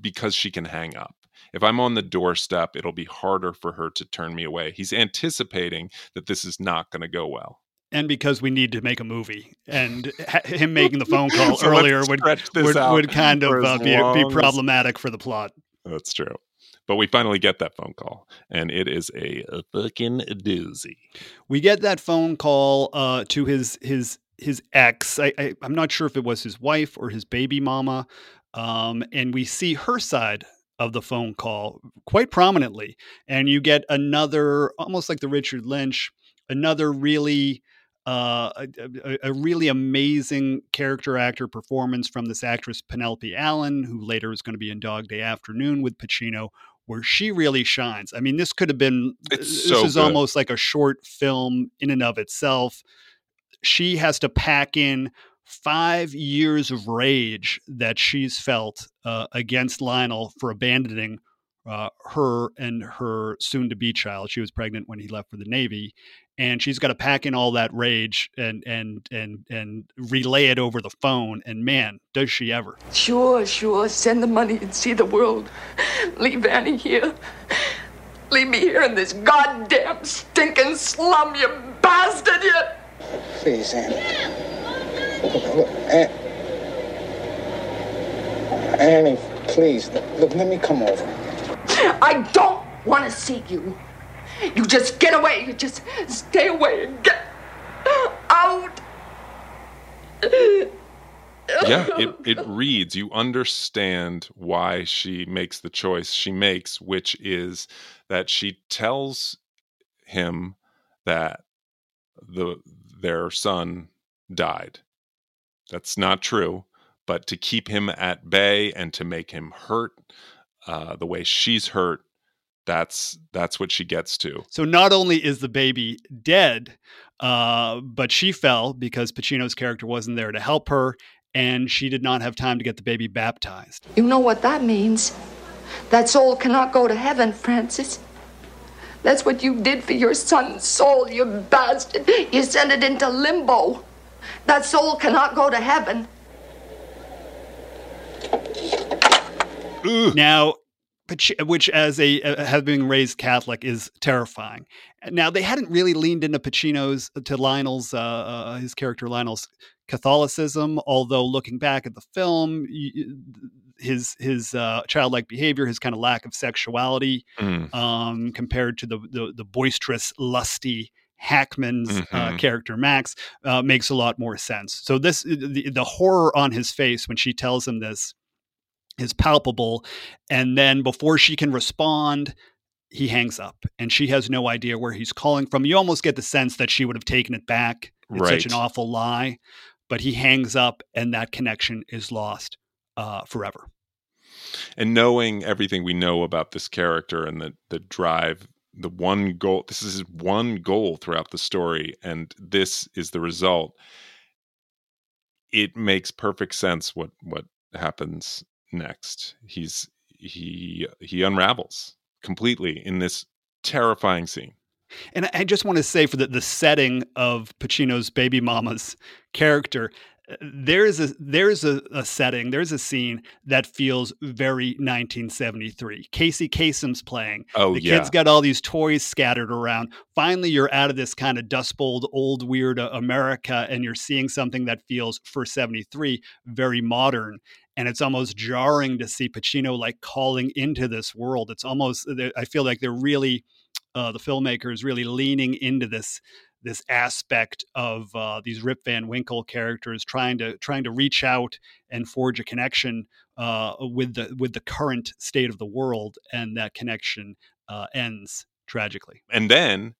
because she can hang up. If I'm on the doorstep, it'll be harder for her to turn me away. He's anticipating that this is not going to go well. And because we need to make a movie, and him making the phone call so earlier would would, would, kind of uh, be, be problematic for the plot. That's true. But we finally get that phone call, and it is a, a fucking doozy. We get that phone call uh, to his his his ex. I, I, am not sure if it was his wife or his baby mama, um, and we see her side of the phone call quite prominently. And you get another, almost like the Richard Lynch, another really uh, a, a, really amazing character actor performance from this actress Penelope Allen, who later is going to be in Dog Day Afternoon with Pacino, where she really shines. I mean, this could have been It's this so is good. almost like a short film in and of itself. She has to pack in five years of rage that she's felt uh, against Lionel for abandoning uh, her and her soon to be child. She was pregnant when he left for the Navy. And she's got to pack in all that rage and and and and relay it over the phone. And man, does she ever! Sure, sure. Send the money and see the world. Leave Annie here. Leave me here in this goddamn stinking slum, you bastard, you! Please, Annie. Look, look, An- Annie, please. Look, let me come over. I don't want to see you. You just get away. You just stay away and get out. yeah it, it reads you understand why she makes the choice she makes which is that she tells him that the their son died that's not true but to keep him at bay and to make him hurt uh, the way she's hurt that's that's what she gets to So not only is the baby dead, uh, but she fell because Pacino's character wasn't there to help her, and she did not have time to get the baby baptized. You know what that means? That soul cannot go to heaven, Francis. That's what you did for your son's soul, you bastard. You sent it into limbo. That soul cannot go to heaven. Now, Pac- which as a uh, having raised Catholic is terrifying. Now they hadn't really leaned into Pacino's to Lionel's uh, uh, his character Lionel's Catholicism, although looking back at the film, his his uh, childlike behavior, his kind of lack of sexuality, Mm. um, compared to the, the the boisterous, lusty Hackman's uh, Mhm. character Max, uh, makes a lot more sense. So this the, the horror on his face when she tells him this is palpable. And then before she can respond, he hangs up and she has no idea where he's calling from. You almost get the sense that she would have taken it back. It's such an awful lie. But he hangs up and that connection is lost uh, forever. and knowing everything we know about this character and the the drive the one goal this is one goal throughout the story and this is the result it makes perfect sense what what happens next. He's he he unravels completely in this terrifying scene. And I- just want to say for the, the setting of Pacino's baby mama's character, uh, there's a there's a, a setting, there's a scene that feels very 1973. Casey Kasem's playing. Oh, the yeah. kid's got all these toys scattered around. Finally, you're out of this kind of dust bowl, old weird uh, America, and you're seeing something that feels for 73 very modern. And it's almost jarring to see Pacino like calling into this world. It's almost I feel like they're really uh, the filmmakers really leaning into this this aspect of uh, these Rip Van Winkle characters trying to trying to reach out and forge a connection uh, with the with the current state of the world, and that connection uh, ends tragically. and then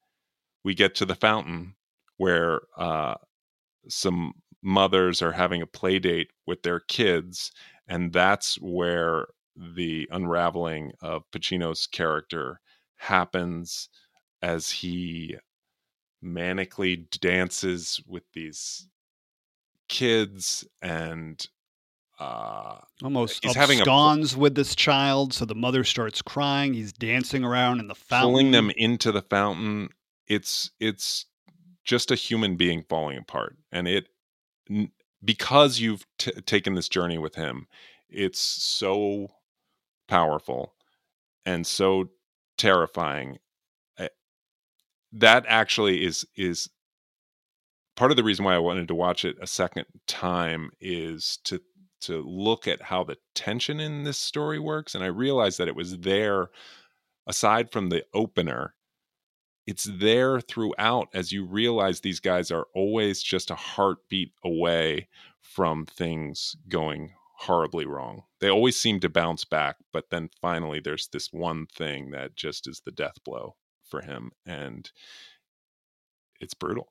we get to the fountain where uh, some mothers are having a play date with their kids and that's where the unraveling of pacino's character happens as he manically dances with these kids and uh Almost he's having a absconds with this child, so the mother starts crying. He's dancing around in the fountain. pulling them into the fountain it's it's just a human being falling apart and it n- because you've t- taken this journey with him it's so powerful and so terrifying that actually is is part of the reason why I wanted to watch it a second time is to to look at how the tension in this story works and I realized that it was there aside from the opener it's there throughout as you realize these guys are always just a heartbeat away from things going horribly wrong. They always seem to bounce back, but then finally there's this one thing that just is the death blow for him and it's brutal.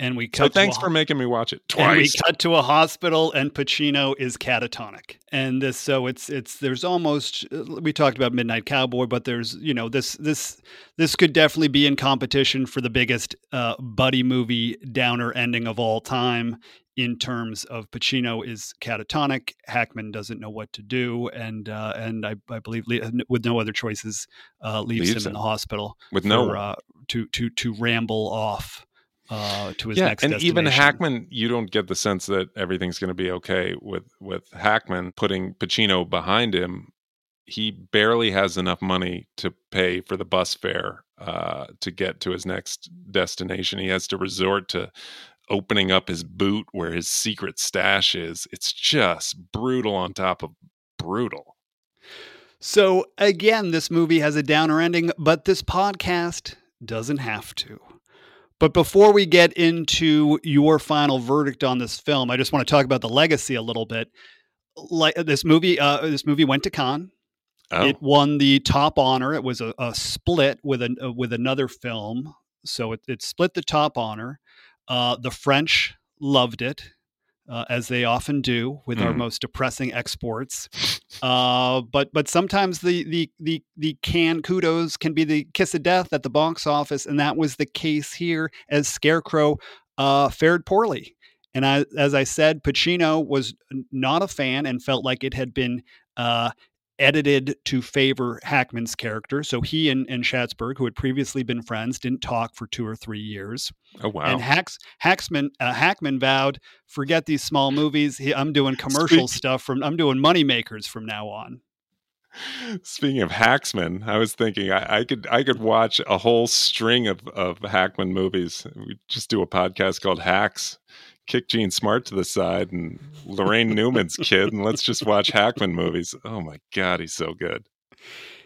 And we So cut. thanks a, for making me watch it And we cut to a hospital, and Pacino is catatonic. And this, so it's it's there's almost uh, we talked about Midnight Cowboy, but there's you know this this this could definitely be in competition for the biggest uh, buddy movie downer ending of all time. In terms of Pacino is catatonic, Hackman doesn't know what to do, and uh, and I, I believe le- with no other choices uh, leaves, Leaves him in the hospital With for, no uh, to to to ramble off uh, to his yeah, next and even. Hackman, you don't get the sense that everything's going to be okay with with Hackman putting Pacino behind him. He barely has enough money to pay for the bus fare uh, to get to his next destination. He has to resort to opening up his boot where his secret stash is. It's just brutal on top of brutal. So again, this movie has a downer ending, but this podcast doesn't have to. But before we get into your final verdict on this film, I just want to talk about the legacy a little bit. Like this movie, uh, this movie went to Cannes. Oh. It won the top honor. It was a, a split with an uh, with another film, so it, it split the top honor. Uh, the French loved it, uh, as they often do with our Mm. most depressing exports. Uh, but but sometimes the the the the Cannes kudos can be the kiss of death at the box office, and that was the case here as Scarecrow uh, fared poorly. And I, as I said, Pacino was not a fan and felt like it had been uh, edited to favor Hackman's character. So he and, and Schatzberg, who had previously been friends, didn't talk for two or three years. Oh wow! And Hacks, Hacksman, uh, Hackman vowed, "Forget these small movies. He, I'm doing commercial stuff from. I'm doing money makers from now on." Speaking of Hacksman, I was thinking I, I could I could watch a whole string of, of Hackman movies. We just do a podcast called Hacks. Kick Jean Smart to the side and Laraine Newman's kid, and let's just watch Hackman movies. Oh my god, he's so good.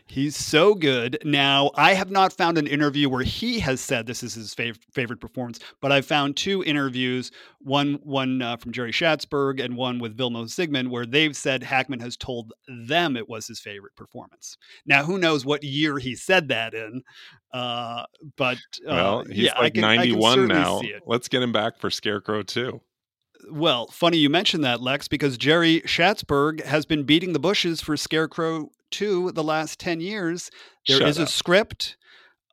He's so good. Now, I have not found an interview where he has said this is his fav- favorite performance, but I've found two interviews, one one uh, from Jerry Schatzberg and one with Vilmos Zsigmond, where they've said Hackman has told them it was his favorite performance. Now, who knows what year he said that in? Uh, but uh, Well, he's yeah, like can- I can ninety one certainly now. Let's get him back for Scarecrow too. Well, funny you mentioned that, Lex, because Jerry Schatzberg has been beating the bushes for Scarecrow 2 the last 10 years. There is Shut a up. script.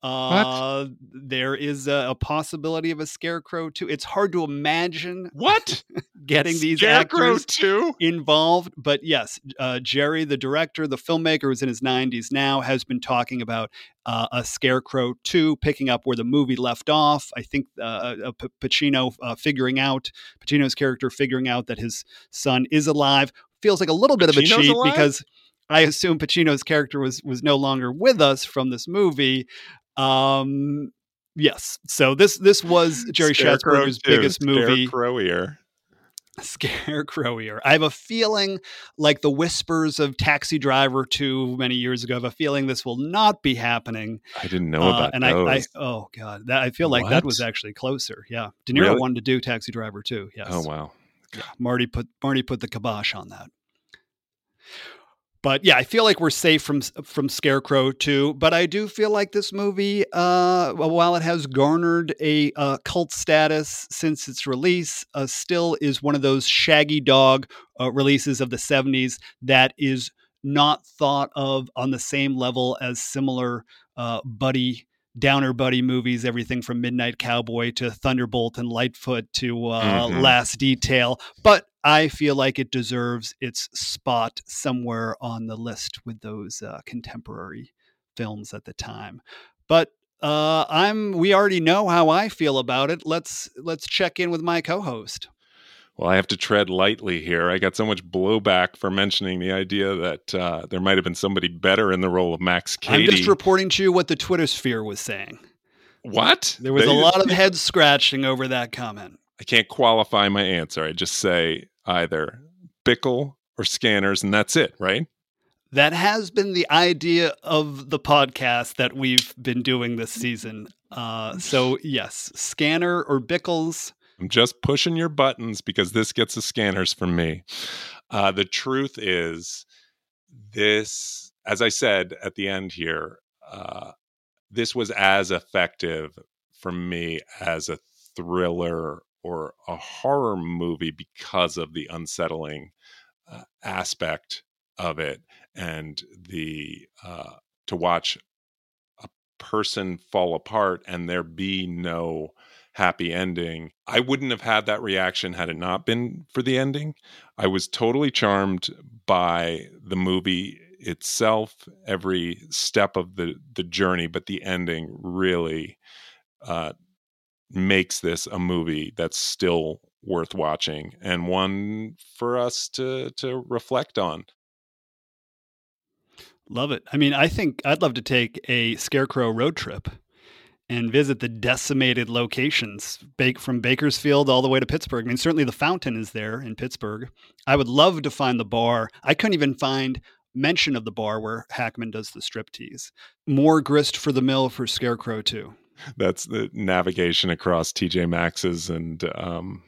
Uh, there is a, a possibility of a Scarecrow 2. It's hard to imagine what getting these Scarecrow actors 2 involved. But yes, uh, Jerry, the director, the filmmaker, who's in his 90s now, has been talking about uh, a Scarecrow 2, picking up where the movie left off. I think uh, uh, P- Pacino uh, figuring out, Pacino's character figuring out that his son is alive. Feels like a little bit of a cheat alive? because I assume Pacino's character was was no longer with us from this movie. Um, yes, so this this was Jerry Scarecrow Schatzberger's biggest movie. Scarecrowier. Scarecrowier. I have a feeling like the whispers of Taxi Driver 2 many years ago. I have a feeling this will not be happening. I didn't know Uh, about and I, I, those. oh god, that I feel like that was actually closer. Yeah, De Niro Really? wanted to do Taxi Driver 2. Yes. Oh wow. Marty put Marty put the kibosh on that. But yeah, I feel like we're safe from from Scarecrow too. But I do feel like this movie, uh, while it has garnered a uh, cult status since its release, uh, still is one of those Shaggy Dog uh, releases of the '70s that is not thought of on the same level as similar uh, buddy downer buddy movies, everything from Midnight Cowboy to Thunderbolt and Lightfoot to uh, Mhm. Last Detail. But I feel like it deserves its spot somewhere on the list with those uh, contemporary films at the time. But uh, I'm we already know how I feel about it. Let's let's check in with my co-host. Well, I have to tread lightly here. I got so much blowback for mentioning the idea that uh, there might have been somebody better in the role of Max Cady. I'm just reporting to you what the Twitter sphere was saying. what? There was They- a lot of head scratching over that comment. I can't qualify my answer. I just say either Bickle or Scanners, and that's it, right? That has been the idea of the podcast that we've been doing this season. Uh, so yes, Scanner or Bickles. I'm just pushing your buttons because this gets the scanners from me. Uh, the truth is, this, as I said at the end here, uh, this was as effective for me as a thriller or a horror movie because of the unsettling uh, aspect of it and the uh, to watch a person fall apart and there be no happy ending. I wouldn't have had that reaction had it not been for the ending. I was totally charmed by the movie itself, every step of the the journey, but the ending really uh, makes this a movie that's still worth watching and one for us to to reflect on. Love it. I mean, I think I'd love to take a Scarecrow road trip and visit the decimated locations from Bakersfield all the way to Pittsburgh. I mean, certainly the fountain is there in Pittsburgh. I would love to find the bar. I couldn't even find mention of the bar where Hackman does the striptease. More grist for the mill for Scarecrow too. That's the navigation across TJ Maxx's and um,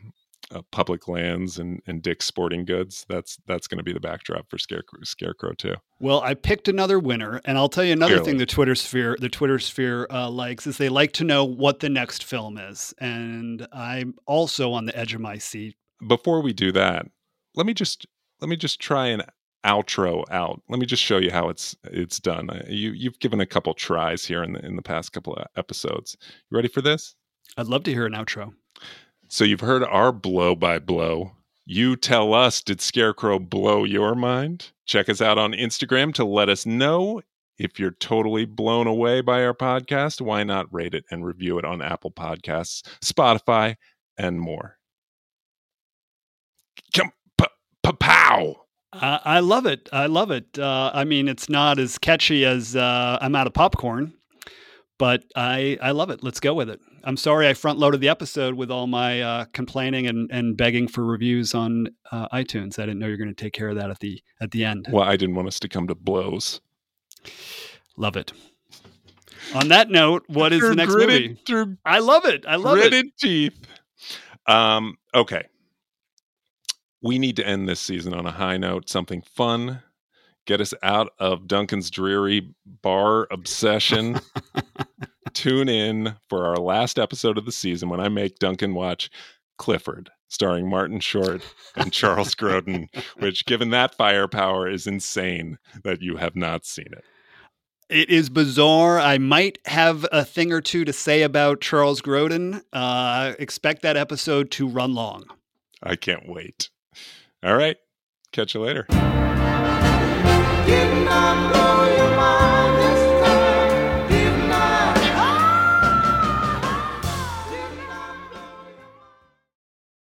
uh, public lands and, and Dick's Sporting Goods. That's that's going to be the backdrop for Scarecrow, Scarecrow too. Well, I picked another winner, and I'll tell you another thing the Twitter sphere the Twitter sphere uh, likes is they like to know what the next film is, and I'm also on the edge of my seat. Before we do that, let me just let me just try an outro out. Let me just show you how it's it's done. You you've given a couple tries here in the in the past couple of episodes. You ready for this? I'd love to hear an outro. So you've heard our blow by blow. You tell us, did Scarecrow blow your mind? Check us out on Instagram to let us know if you're totally blown away by our podcast. Why not rate it and review it on Apple Podcasts, Spotify, and more? Come, pow! Uh, I love it. I love it. Uh, I mean, it's not as catchy as uh, I'm out of popcorn, but I I love it. Let's go with it. I'm sorry I front loaded the episode with all my uh, complaining and, and begging for reviews on uh, iTunes. I didn't know you're going to take care of that at the at the end. Well, I didn't want us to come to blows. Love it. On that note, what is the next gritted, movie? I love it. I love gritted it. teeth. Um, okay. We need to end this season on a high note, something fun, get us out of Duncan's dreary bar obsession. Tune in for our last episode of the season when I make Duncan watch Clifford, starring Martin Short and Charles Grodin, which, given that firepower, is insane that you have not seen it. It is bizarre. I might have a thing or two to say about Charles Grodin. Uh, expect that episode to run long. I can't wait. All right. Catch you later. Yeah.